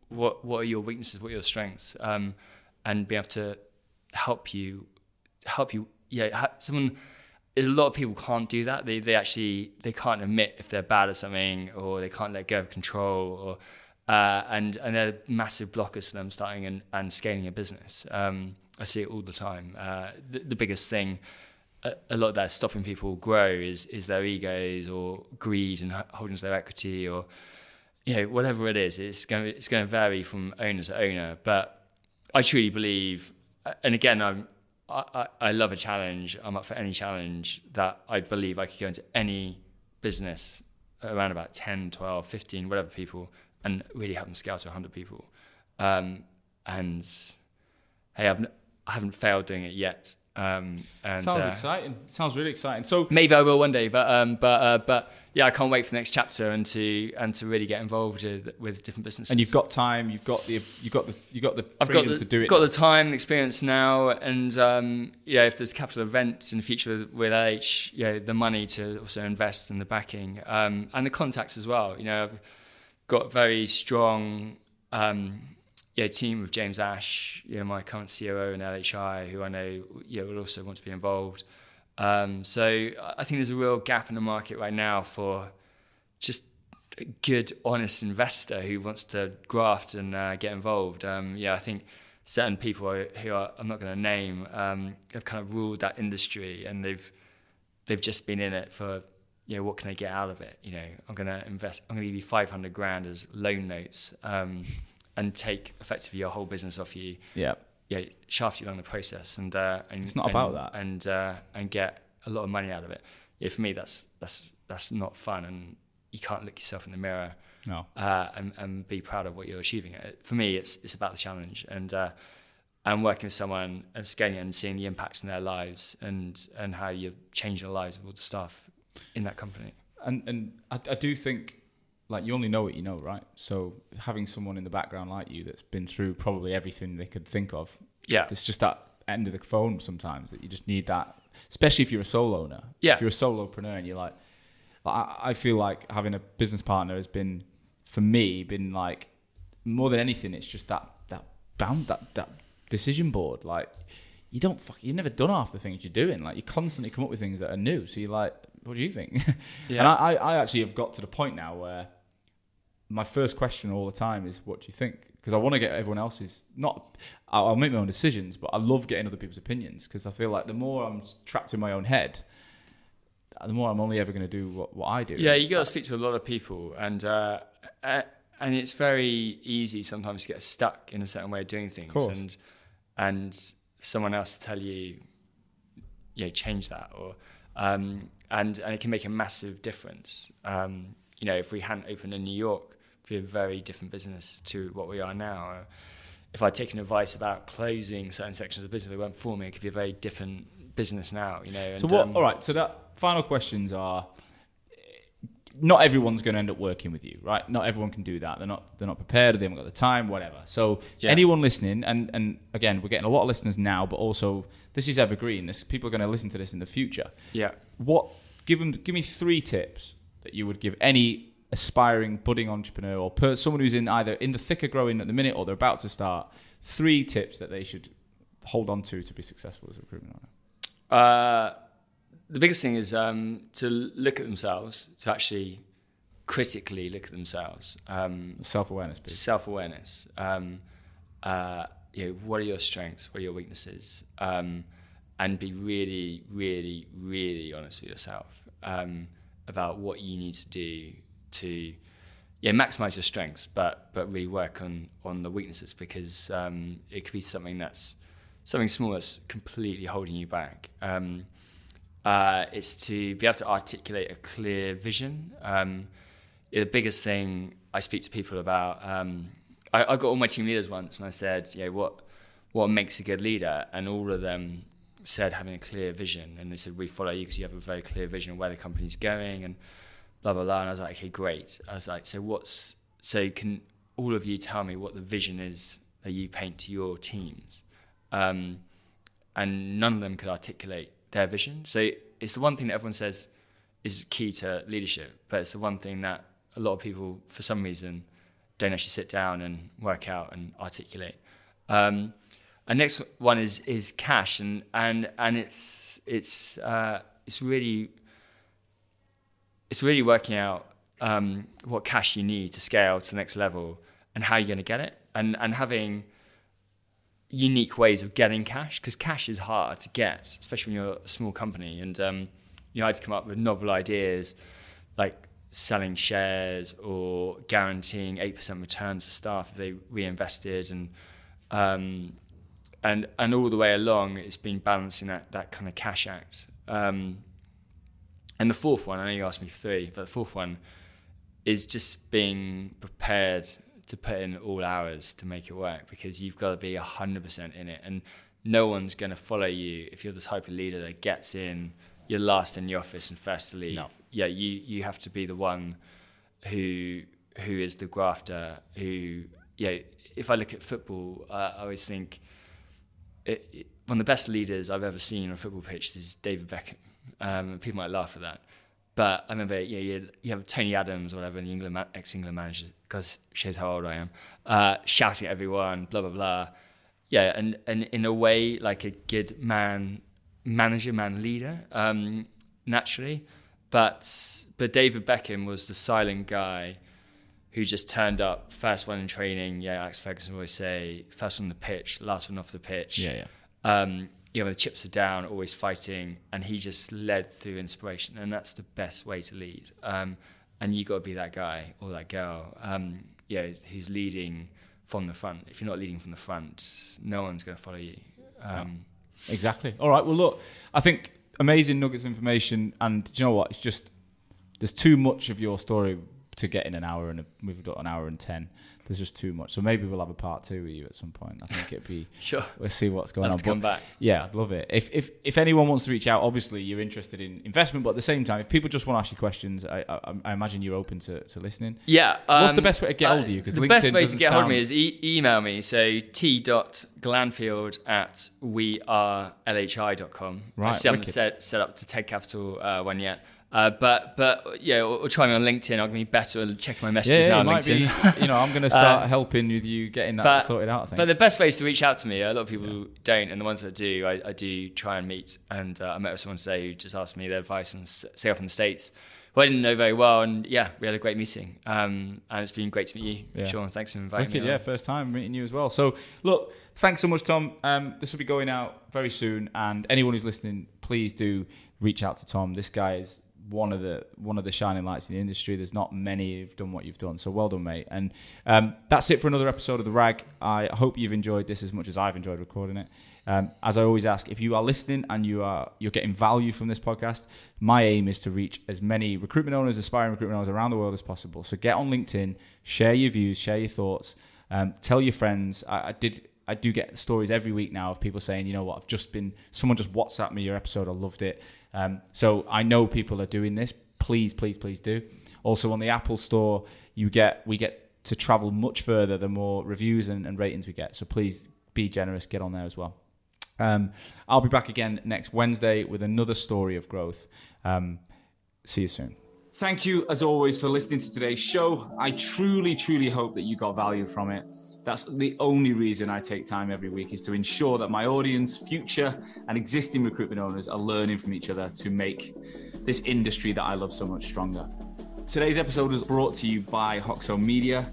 what what are your weaknesses, what are your strengths, um, and be able to help you help you. Yeah, someone. A lot of people can't do that. They they actually they can't admit if they're bad at something or they can't let go of control or uh, and and they're massive blockers to them starting and, and scaling a business. Um, I see it all the time. Uh, the, the biggest thing a, lot of that stopping people grow is is their egos or greed and holding to their equity or you know whatever it is. It's going it's going to vary from owner to owner, but I truly believe, and again, I'm I, I love a challenge. I'm up for any challenge that I believe I could go into any business around about 10, 12, 15, whatever people, and really help them scale to 100 people. Um, and hey, I've, I haven't failed doing it yet Um, and, Sounds uh, exciting. Sounds really exciting. So maybe I will one day, but um, but uh, but yeah, I can't wait for the next chapter and to and to really get involved with, with different businesses. and you've got time. You've got the you've got the you got the I've got the, to do it. got the time and experience now, and um, yeah, if there's capital events in the future with, with LH, you know, the money to also invest in the backing um, and the contacts as well. You know, I've got very strong um, yeah team with James Ash, you know, my current COO in LHI, who I know you know, will also want to be involved. Um, so I think there's a real gap in the market right now for just a good, honest investor who wants to graft and uh, get involved. Um, yeah, I think certain people who are, I'm not going to name um, have kind of ruled that industry, and they've they've just been in it for you know what can I get out of it? You know, I'm going to invest. I'm going to give you 500 grand as loan notes um, and take effectively your whole business off you. yeah. Yeah, shaft you along the process, and uh, and It's not and, about that. and uh, and get a lot of money out of it. Yeah, for me, that's that's that's not fun, and you can't look yourself in the mirror No. uh, and, and be proud of what you're achieving. For me, it's it's about the challenge and uh, and working with someone and scaling and seeing the impacts in their lives and and how you're changing the lives of all the staff in that company. and and I, I do think like you only know what you know, right? So having someone in the background like you that's been through probably everything they could think of. Yeah, It's just that end of the phone sometimes that you just need that, especially if you're a sole owner. Yeah. If you're a solopreneur and you're like, I, feel like having a business partner has been, for me, been like more than anything. It's just that that bound that that decision board. Like you don't fuck, you've never done half the things you're doing. Like you constantly come up with things that are new. So you're like, what do you think? Yeah. And I, I, I actually have got to the point now where my first question all the time is, what do you think? Because I want to get everyone else's, not, I'll, make my own decisions, but I love getting other people's opinions because I feel like the more I'm trapped in my own head, the more I'm only ever going to do what, what I do. yeah, you got to speak to a lot of people, and uh, uh, and it's very easy sometimes to get stuck in a certain way of doing things, course. and and someone else to tell you, you know, change that, or um, and and it can make a massive difference. Um, you know, if we hadn't opened in New York, it'd be a very different business to what we are now. Uh, if I'd taken advice about closing certain sections of the business that weren't for me, it could be a very different business now. You know. So what? um, all right. So that final questions are. Not everyone's going to end up working with you, right? Not everyone can do that. They're not. They're not prepared. They haven't got the time. Whatever. So Yeah. anyone listening, and and again, we're getting a lot of listeners now, but also this is evergreen. This people are going to listen to this in the future. Yeah. What? Give them. Give me three tips that you would give any aspiring budding entrepreneur or per, someone who's in either in the thick of growing at the minute or they're about to start. Three tips that they should hold on to to be successful as a recruitment owner. Uh, the biggest thing is um, to look at themselves, to actually critically look at themselves. Um, Self awareness, please. Self awareness. Um, uh, you know, what are your strengths? What are your weaknesses? Um, and be really, really, really honest with yourself um, about what you need to do to yeah maximize your strengths, but but really work on on the weaknesses because um, it could be something that's something small that's completely holding you back. Um, uh, it's to be able to articulate a clear vision. Um, the biggest thing I speak to people about, um, I, I got all my team leaders once, and I said, "Yeah, what what makes a good leader?" And all of them said having a clear vision, and they said, "We follow you because you have a very clear vision of where the company's going," and blah blah blah. And I was like, "Okay, great." I was like, "So what's so can all of you tell me what the vision is that you paint to your teams?" Um, and none of them could articulate their vision. So it's the one thing that everyone says is key to leadership, but it's the one thing that a lot of people, for some reason, don't actually sit down and work out and articulate. Um, and next one is is cash, and and and it's it's uh, it's really it's really working out um, what cash you need to scale to the next level and how you're going to get it, and and having unique ways of getting cash because cash is hard to get, especially when you're a small company. And um, you know, I had to come up with novel ideas like selling shares or guaranteeing eight percent returns to staff if they reinvested, and um, and and all the way along, it's been balancing that that kind of cash act. Um, and the fourth one, I know you asked me three, but the fourth one is just being prepared to put in all hours to make it work because you've got to be 100% in it. And no one's going to follow you if you're the type of leader that gets in, you're last in the office and first to leave. No. Yeah, you you have to be the one who who is the grafter. Who yeah, if I look at football, uh, I always think it, it, one of the best leaders I've ever seen on a football pitch is David Beckham. Um, people might laugh at that. But I remember, you, know, you, you have Tony Adams or whatever, the England ex-England manager, because she's how old I am, uh, shouting at everyone, blah blah blah. Yeah, and and in a way, like a good man, manager, man leader, um, naturally. But but David Beckham was the silent guy who just turned up, first one in training. Yeah, Alex Ferguson would always say, first one on the pitch, last one off the pitch. Yeah, yeah. Um, you know, the chips are down, always fighting, and he just led through inspiration, and that's the best way to lead. Um, and you got to be that guy or that girl, um, yeah, who's leading from the front. If you're not leading from the front, no one's going to follow you. Um, Exactly. All right. Well, look, I think amazing nuggets of information, and do you know what? It's just there's too much of your story to get in an hour, and a, we've got an hour and ten there's just too much. So maybe we'll have a part two with you at some point. I think it'd be sure. We'll see what's going on. come back. Yeah, I'd love it. If if if anyone wants to reach out, obviously you're interested in investment, but at the same time, if people just want to ask you questions, I I, I imagine you're open to, to listening. Yeah. Um, What's the um, best way to get uh, hold of you? Because the LinkedIn best way to get hold of me is e- email me. So t.glanfield at wearelhi.com. Right. I still haven't set, set up the Ted Capital uh, one yet. Uh, but but yeah, or, or, try me on LinkedIn. I'll be better at checking my messages yeah, now on LinkedIn. Be, you know, I'm going to start uh, helping with you getting that but, sorted out. I think. But the best way is to reach out to me. A lot of people yeah. don't, and the ones that do, I, I do try and meet. And uh, I met with someone today who just asked me their advice on stay up in the states. Who I didn't know very well, and yeah, we had a great meeting. Um, and it's been great to meet you, yeah. Sean. Thanks for inviting Wicked, me. Yeah, first time meeting you as well. So look, thanks so much, Tom. Um, this will be going out very soon, and anyone who's listening, please do reach out to Tom. This guy is one of the one of the shining lights in the industry. There's not many who've done what you've done, so well done, mate. And um, that's it for another episode of the Rag. I hope you've enjoyed this as much as I've enjoyed recording it. Um, as I always ask, if you are listening and you are you're getting value from this podcast, my aim is to reach as many recruitment owners, aspiring recruitment owners around the world as possible. So get on LinkedIn, share your views, share your thoughts, um, tell your friends. I, I did I do get stories every week now of people saying, you know what, I've just been, someone just WhatsApped me your episode, I loved it. Um, so I know people are doing this. Please, please, please do. Also on the Apple Store, you get we get to travel much further the more reviews and, and ratings we get. So please be generous, get on there as well. Um, I'll be back again next Wednesday with another story of growth. Um, see you soon. Thank you, as always, for listening to today's show. I truly, truly hope that you got value from it. That's the only reason I take time every week is to ensure that my audience, future and existing recruitment owners are learning from each other to make this industry that I love so much stronger. Today's episode was brought to you by Hoxo Media.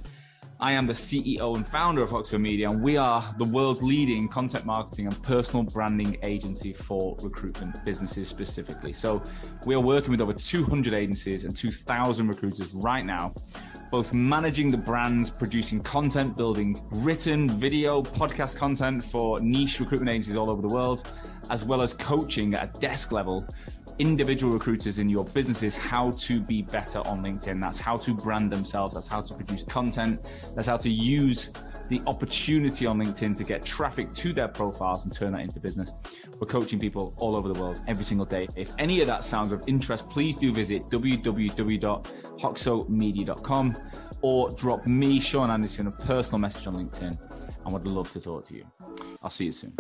I am the CEO and founder of Hoxo Media, and we are the world's leading content marketing and personal branding agency for recruitment businesses specifically. So, we are working with over 200 agencies and 2,000 recruiters right now both managing the brands, producing content, building written, video, podcast content for niche recruitment agencies all over the world, as well as coaching at a desk level individual recruiters in your businesses how to be better on LinkedIn. That's how to brand themselves, that's how to produce content, that's how to use the opportunity on LinkedIn to get traffic to their profiles and turn that into business. We're coaching people all over the world every single day. If any of that sounds of interest, please do visit www.hoxomedia.com or drop me, Sean Anderson, a personal message on LinkedIn. I would love to talk to you. I'll see you soon.